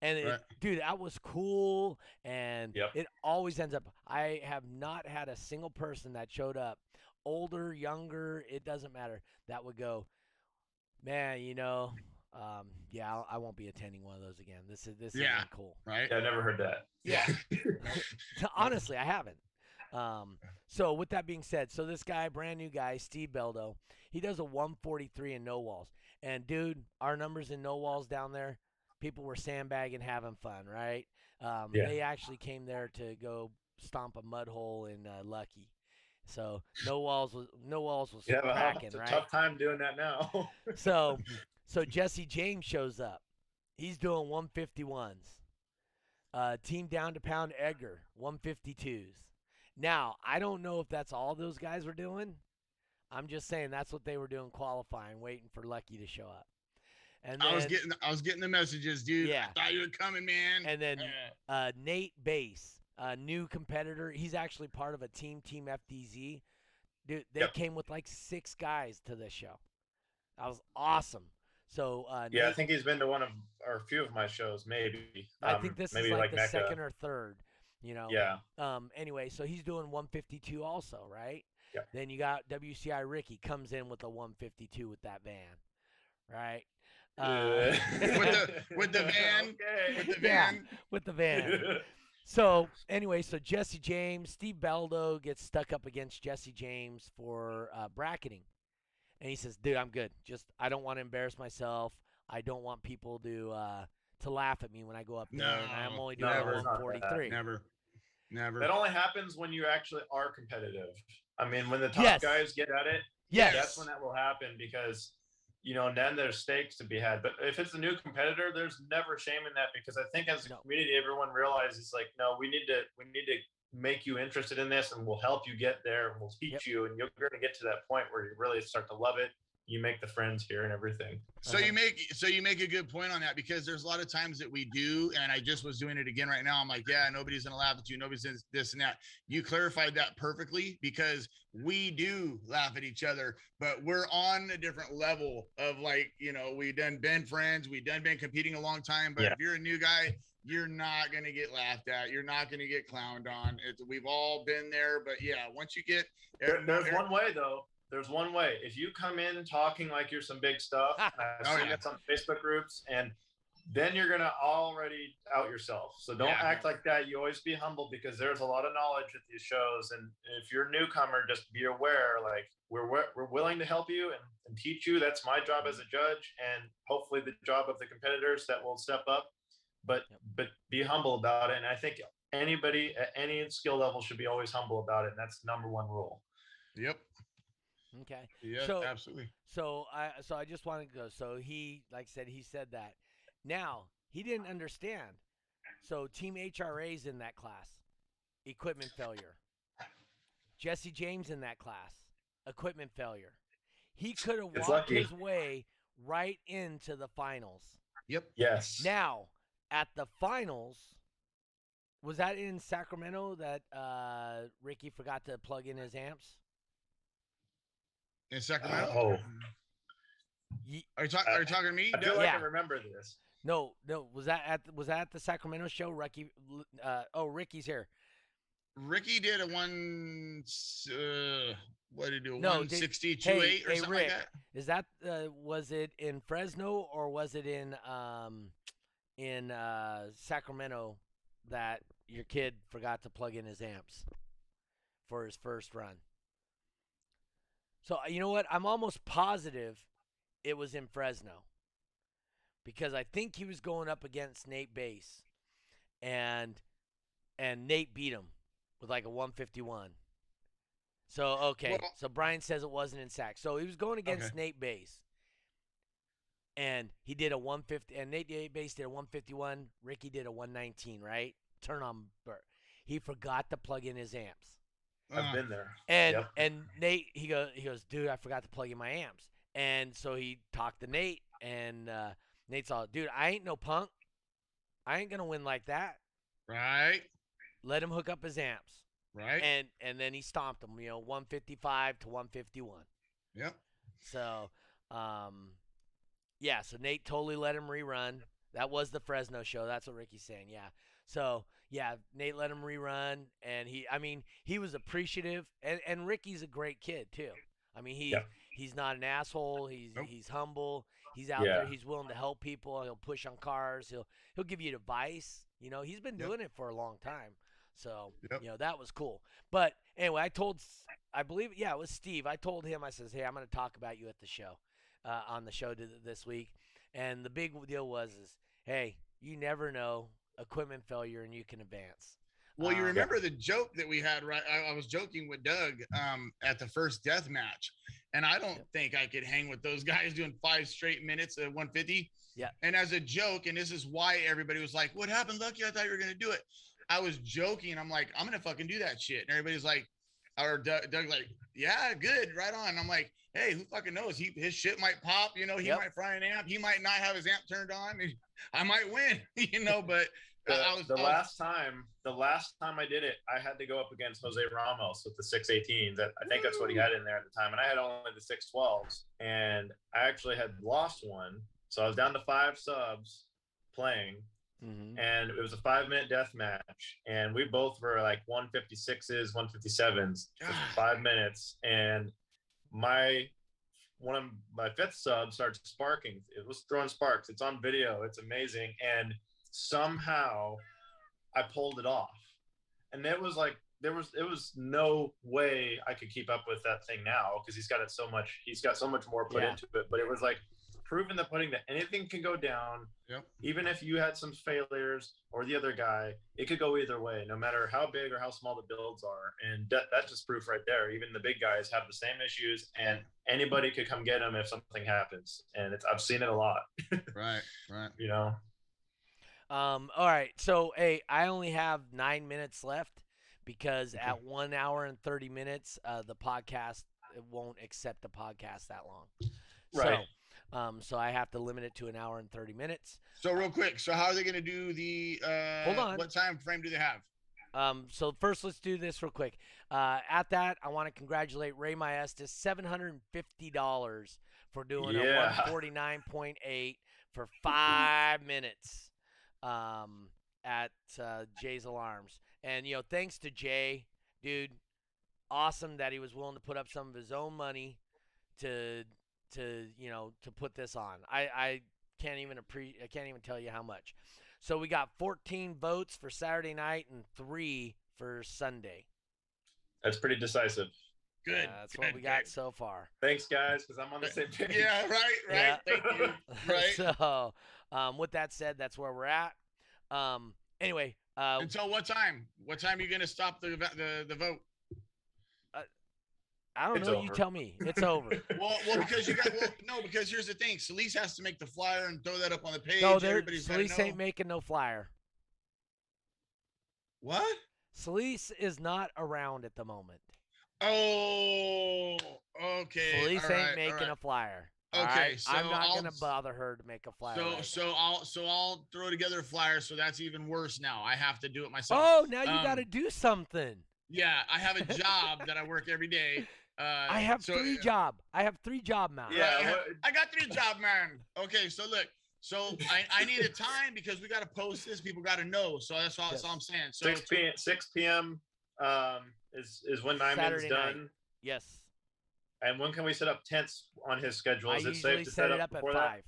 And it, Right. dude, that was cool. And Yep. it always ends up. I have not had a single person that showed up, older, younger, it doesn't matter. That would go, man. You know, um, yeah, I'll, I won't be attending one of those again. This is this Yeah. isn't cool. Right? Yeah, I never heard that. Yeah. Honestly, I haven't. Um, so with that being said, so this guy, brand new guy, Steve Beldo, he does a 143 in no walls. And dude, our numbers in no walls down there, people were sandbagging, having fun, right? Um, Yeah. They actually came there to go stomp a mud hole in uh, Lucky. So no walls was no walls was Yeah, cracking, it's a right? tough time doing that now. So, so Jesse James shows up. He's doing 151s. Uh, team down to pound Edgar 152s. Now I don't know if that's all those guys were doing. I'm just saying that's what they were doing qualifying, waiting for Lucky to show up. And then, I was getting I was getting the messages, dude. Yeah. I thought you were coming, man. and then Uh, Nate Bass, a new competitor. He's actually part of a team, Team FDZ. Dude, they Yep. came with like six guys to this show. That was awesome. So uh, yeah, I think he's been to one of or a few of my shows, maybe. I Um, think this maybe is like, like the Mecca. second or third. You know. Yeah, Um. Anyway, so he's doing 152 also, right? Yep. Then you got WCI Ricky comes in with a 152 with that van, right? Uh, With the- with the van, Okay. with the van, Yeah. van. with the van. So anyway, so Jesse James, Steve Beldo gets stuck up against Jesse James for uh, bracketing, and he says, "Dude, I'm good. Just I don't want to embarrass myself. I don't want people to uh, to laugh at me when I go up there. and I'm only doing never. a It's not that. 143. Never. Never. that only happens when you actually are competitive. I mean, when the top Yes. guys get at it, Yes. that's when that will happen because you know then there's stakes to be had but if it's a new competitor there's never shame in that because i think as a No. community everyone realizes like no we need to we need to make you interested in this and we'll help you get there and we'll teach Yep. you and you're going to get to that point where you really start to love it you make the friends here and everything So Uh-huh. you make so you make a good point on that because there's a lot of times that we do, and I just was doing it again right now. I'm like, yeah, nobody's gonna laugh at you, nobody's this and that. You clarified that perfectly because we do laugh at each other, but we're on a different level of like, you know, we done been friends, we done been competing a long time. But Yeah. if you're a new guy, you're not gonna get laughed at, you're not gonna get clowned on. It's, we've all been there, but yeah, once you get there, there's one way though there's one way. If you come in talking like you're some big stuff i've Oh, seen yeah. it on facebook groups and then you're gonna already out yourself. So don't Yeah. act like that. You always be humble because there's a lot of knowledge at these shows. And if you're a newcomer just be aware like we're we're we're willing to help you and, and teach you. That's my job as a judge and hopefully the job of the competitors that will step up. But Yep. but be humble about it. And i think anybody at any skill level should be always humble about it. And that's number one rule. Yep. Okay. Yeah, So- absolutely. So I so I just wanted to go. So he like I said he said that. Now he didn't understand. So Team HRA's in that class, equipment failure. Jesse James in that class, equipment failure. He could have It's walked lucky. his way right into the finals. Yep. yes Now at the finals, was that in Sacramento that uh, Ricky forgot to plug in his amps? In Sacramento. Oh. Ye- Are you talking? Are you talking to me? I feel Doug? like Yeah. I remember this. No, no. Was that at was that at the Sacramento show? Ricky. Uh, oh, Ricky's here. Ricky did a one. Uh, what did he do? No, One did- sixty two hey, eight or hey, something Rick. like that. Is that uh, was it in Fresno or was it in um in uh, Sacramento that your kid forgot to plug in his amps for his first run? So uh, you know what? I'm almost positive it was in Fresno because I think he was going up against Nate Bass, and and Nate beat him with like a 151. So okay, Well- so Brian says it wasn't in Sac. So he was going against Nate Bass, and he did a 150, and Nate Bass did a 151. Ricky did a 119. Right? Turn on. Bur- He forgot to plug in his amps. I've Uh, been there. And Yep. and Nate he goes he goes, dude, I forgot to plug in my amps. And so he talked to Nate, and uh, Nate's all, dude, I ain't no punk. I ain't gonna win like that. Right. let him hook up his amps, Right. and and then he stomped him. You know, 155 to 151. yep. So, um, yeah. So Nate totally let him rerun. That was the Fresno show. That's what Ricky's saying. Yeah. So yeah, Nate let him rerun, and he. I mean, he was appreciative, and and Ricky's a great kid too. I mean, he Yeah. he's not an asshole. He's Nope. he's humble. He's out there. He's willing to help people. He'll push on cars. He'll he'll give you advice. You know, he's been Yep. doing it for a long time. So Yep. you know that was cool. But anyway, I told, I believe yeah it was Steve. I told him I says hey I'm going to talk about you at the show, uh, on the show th- this week. And the big deal was is hey you never know equipment failure and you can advance. Well, you Um, remember the joke that we had, right? I, I was joking with Doug um, at the first death match, and I don't Yep. think I could hang with those guys doing five straight minutes at 150. Yeah. And as a joke, and this is why everybody was like, "What happened, Lucky? I thought you were gonna do it." I was joking. I'm like, "I'm gonna fucking do that shit," and everybody's like, or Doug, Doug like, "Yeah, good, right on." I'm like, "Hey, who fucking knows? He his shit might pop. You know, he Yep. might fry an amp. He might not have his amp turned on. I might win. You know, but." The, I was, the I was- last time, the last time I did it, I had to go up against Jose Ramos with the 618s. That I think that's what he had in there at the time, and I had only the 612s, and I actually had lost one, so I was down to five subs playing, Mhm. and it was a five minute death match, and we both were like 156s, 157s for five minutes, and my one of my fifth subs starts sparking. It was throwing sparks. It's on video. It's amazing, and somehow I pulled it off, and it was like there was it was no way I could keep up with that thing now because he's got it so much. He's got so much more put Yeah. into it, but it was like proving the pudding that anything can go down Yep. even if you had some failures or the other guy, it could go either way, no matter how big or how small the builds are. And that, that's just proof right there. Even the big guys have the same issues, and anybody could come get them if something happens. And it's I've seen it a lot, Right, right. you know. Um, all right. So, hey, I only have nine minutes left because at one hour and 30 minutes, uh, the podcast it won't accept the podcast that long. Right. So, um, so I have to limit it to an hour and 30 minutes. So real quick, so how are they going to do the? Uh, Hold on. What time frame do they have? Um, so first, let's do this real quick. Uh, at that, I want to congratulate Ray Maestas, seven hundred and fifty dollars for doing a Yeah. one forty nine point eight for five minutes um, at uh, Jay's Alarms. And you know, thanks to Jay, dude, awesome that he was willing to put up some of his own money to to you know to put this on. I I can't even appre- I can't even tell you how much. So we got 14 votes for Saturday night and three for Sunday. That's pretty decisive. Good. Uh, that's what good, we got good. so far. Thanks, guys, because I'm on the same page. Yeah, right, right. Yeah. Thank you. Right. so, um, with that said, that's where we're at. Um, anyway, uh, Until what time? What time are you going to stop the the the vote? I don't It's know. You tell me. It's over. Well, well, because you got well, no, because here's the thing. Celise has to make the flyer and throw that up on the page. no, there. Everybody's gotta Celise ain't making no flyer. What? Celise is not around at the moment. Oh, okay. Celise all ain't making right. a flyer. Okay, alright? I'm not I'll- gonna bother her to make a flyer. So, right now. so I'll so I'll throw together a flyer. So that's even worse now. I have to do it myself. Oh, now you Um, got to do something. Yeah, I have a job that I work every day. Uh, I have so, three uh, job. I have three job now. Yeah, Right, what- I got three job, man. Okay, so look, so I, I need a time because we got to post this. People got to know. So that's all, that's all I'm saying. So 6 p.m. 6 p.m. Um, is is when Nyman's Saturday night. done. Yes. And when can we set up tents on his schedule? I Is it safe to set set it up up at before five.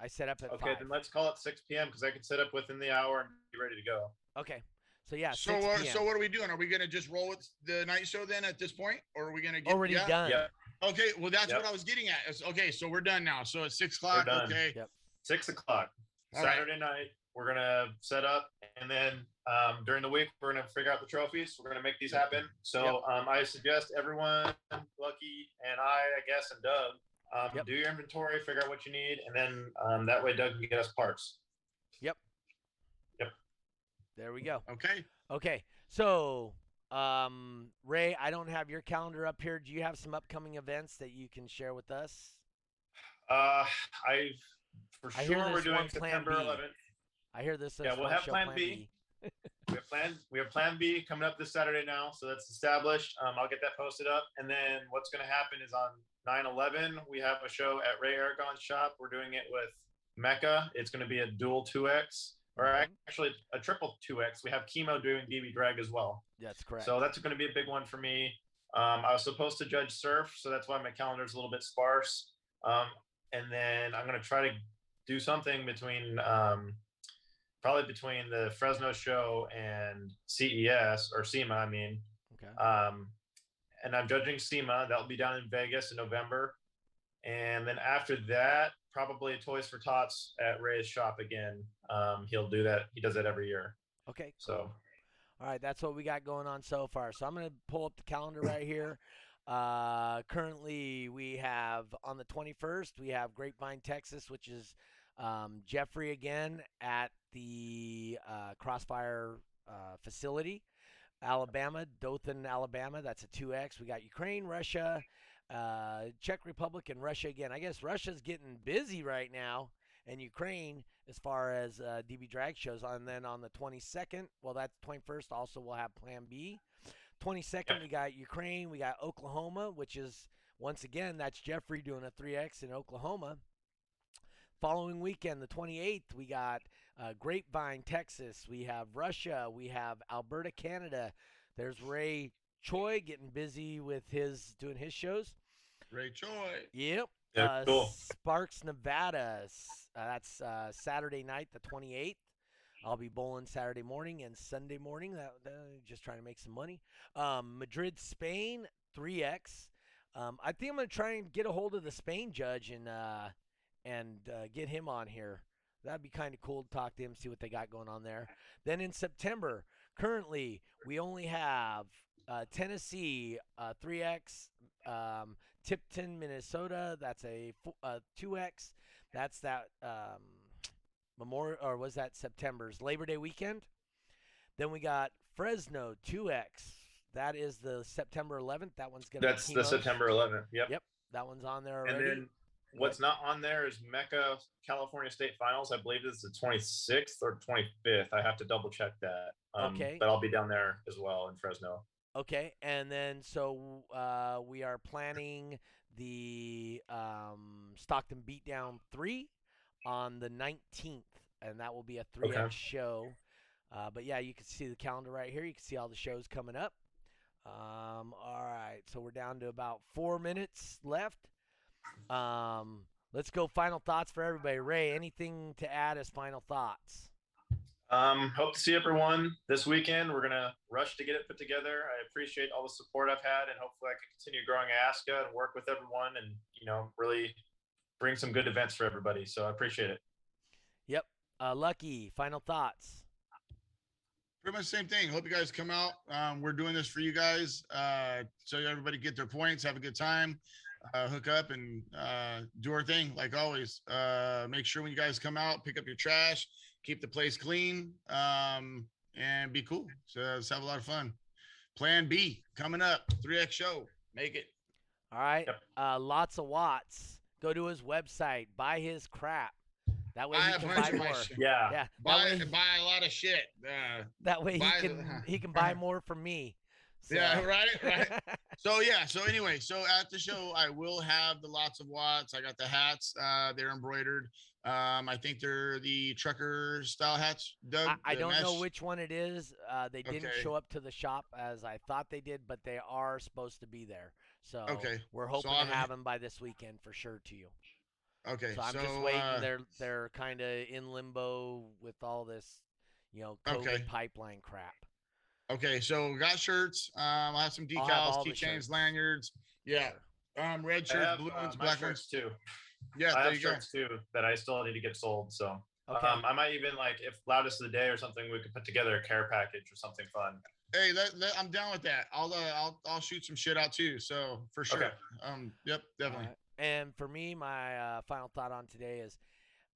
I set up at that? Okay, five. then let's call it 6 p.m. because I can set up within the hour and be ready to go. Okay. So yeah, so 6 what, so what are we doing? Are we gonna just roll with the night show then at this point, or are we gonna get already yeah? done. Yeah, Okay, well that's Yep. what I was getting at. It's- okay, so we're done now. So it's six o'clock. done. Okay. Yep. six o'clock All right. Saturday night. We're gonna set up, and then um, during the week we're gonna figure out the trophies. We're gonna make these happen. So um, I suggest everyone, Lucky and I, I guess, and Doug, um, Yep. do your inventory, figure out what you need, and then um, that way Doug can get us parts. There we go. Okay. Okay. So, um, Ray, I don't have your calendar up here. Do you have some upcoming events that you can share with us? Uh, I for I sure we're doing Plan September B. 11th. I hear this. Yeah, we'll have show Plan B. We have have plan we have Plan B coming up this Saturday now, so that's established. Um, I'll get that posted up, and then what's going to happen is on 9/11 we have a show at Ray Aragon's shop. We're doing it with MECA. It's going to be a dual 2x or Mhm. actually a triple 2x. We have Chemo doing DB drag as well. That's correct. So that's going to be a big one for me. Um, I was supposed to judge surf, so that's why my calendar is a little bit sparse. Um, and then I'm going to try to do something between um, probably between the Fresno show and CES or SEMA, I mean. okay. Um, and I'm judging SEMA. That'll be down in Vegas in November. And then after that, probably Toys for Tots at Ray's shop again. Um, he'll do that. He does that every year. Okay. So All right, that's what we got going on so far. So I'm going to pull up the calendar right here. Uh, currently, we have on the 21st, we have Grapevine, Texas, which is um, Jeffrey again at the uh, Crossfire uh, facility. Alabama, Dothan, Alabama. That's a 2X. We got Ukraine, Russia, uh, Czech Republic, and Russia again. I guess Russia's getting busy right now, and Ukraine as far as uh, DB drag shows. And then on the 22nd, well, that's 21st. Also, we'll have Plan B. 22nd, we got Ukraine. We got Oklahoma, which is once again that's Jeffrey doing a 3X in Oklahoma. Following weekend, the 28th, we got uh, Grapevine, Texas. We have Russia. We have Alberta, Canada. There's Ray Choi getting busy with his doing his shows. Ray Choi. Yep. Yeah, uh, cool. Sparks, Nevada. Uh, that's uh, Saturday night, the 28th. I'll be bowling Saturday morning and Sunday morning. That, that- just trying to make some money. Um, Madrid, Spain, 3x. Um, I think I'm gonna try and get a hold of the Spain judge and uh, and uh, get him on here. That'd be kind of cool to talk to him, see what they got going on there. Then in September, currently we only have uh, Tennessee uh, 3x, um, Tipton, Minnesota. That's a uh, 2x. That's that um, Memorial, or was that September's Labor Day weekend? Then we got Fresno 2x. That is the September 11th. That one's gonna. be that's the September 11th. Yep. Yep, that one's on there already. And then what's not on there is MECA California State Finals. I believe it's the 26th or 25th. I have to double check that. Um, Okay. But I'll be down there as well in Fresno. Okay, and then so uh, we are planning the um, Stockton Beatdown three on the nineteenth, and that will be a three Okay. Show. Uh, but yeah, you can see the calendar right here. You can see all the shows coming up. Um, all right, so we're down to about four minutes left. Um, let's go. Final thoughts for everybody. Ray, anything to add as final thoughts? Um, hope to see everyone this weekend. We're gonna rush to get it put together. I appreciate all the support I've had, and hopefully I can continue growing ASCA and work with everyone, and you know, really bring some good events for everybody. So I appreciate it. Yep. Uh, Lucky, final thoughts. Pretty much the same thing. Hope you guys come out. Um, we're doing this for you guys, uh, so everybody get their points, have a good time, uh, hook up, and uh, do our thing like always. Uh, make sure when you guys come out, pick up your trash, keep the place clean, um, and be cool. So let's have a lot of fun. Plan B coming up, 3X show. Make it. All right. Yep. Uh, lots of watts. Go to his website. Buy his crap. That way Buy he can buy more. shit. Yeah. Yeah. Buy, way, buy a lot of shit. Uh, that way he buy the- can he can buy more from me. Yeah, right, right. So yeah, so anyway, so at the show I will have the lots of watts. I got the hats, uh, they're embroidered. Um, I think they're the trucker style hats. Doug, I, I don't know which one it is. Uh, they didn't Okay. show up to the shop as I thought they did, but they are supposed to be there. So Okay, we're so hoping I'm- to have them by this weekend for sure to you. Okay, So I'm just waiting. uh, they're they're kind of in limbo with all this, you know, COVID Okay. pipeline crap. okay, so we got shirts. Um, I have some I'll have all decals, the keychains, shirts. lanyards. Yeah, um, red shirts, blue uh, ones, my black shirts ones. too. Yeah, I there have you go. shirts too that I still need to get sold. So Okay. um, I might even like if loudest of the day or something, we could put together a care package or something fun. Hey, let, let- I'm down with that. I'll uh, I'll I'll shoot some shit out too. So for sure. Okay. Um, yep, definitely. Alright. And for me, my uh, final thought on today is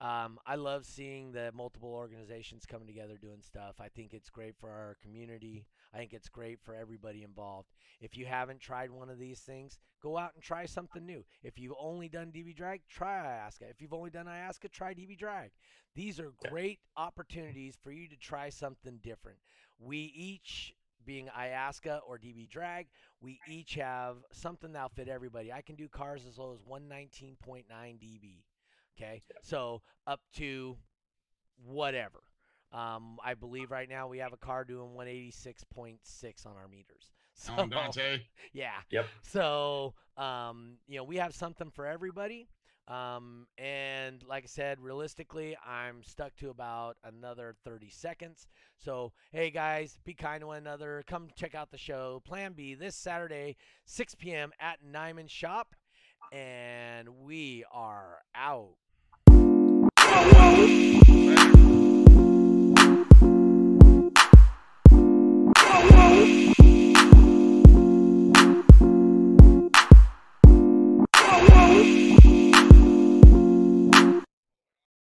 um, I love seeing the multiple organizations coming together doing stuff. I think it's great for our community. I think it's great for everybody involved. If you haven't tried one of these things, go out and try something new. If you've only done DB drag, try IASCA. If you've only done IASCA, try DB drag. These are great opportunities for you to try something different. We each being IASCA or DB drag, we each have something that'll fit everybody. I can do cars as low as 119.9 dB. Okay, so up to whatever. Um, I believe right now we have a car doing 186.6 on our meters. So On Dante. yeah. Yep. So, um, you know, we have something for everybody. Um, and like I said, realistically, I'm stuck to about another 30 seconds. So, hey guys, be kind to one another. Come check out the show, Plan B, this Saturday, 6 p.m. at Nyman Shop. And we are out.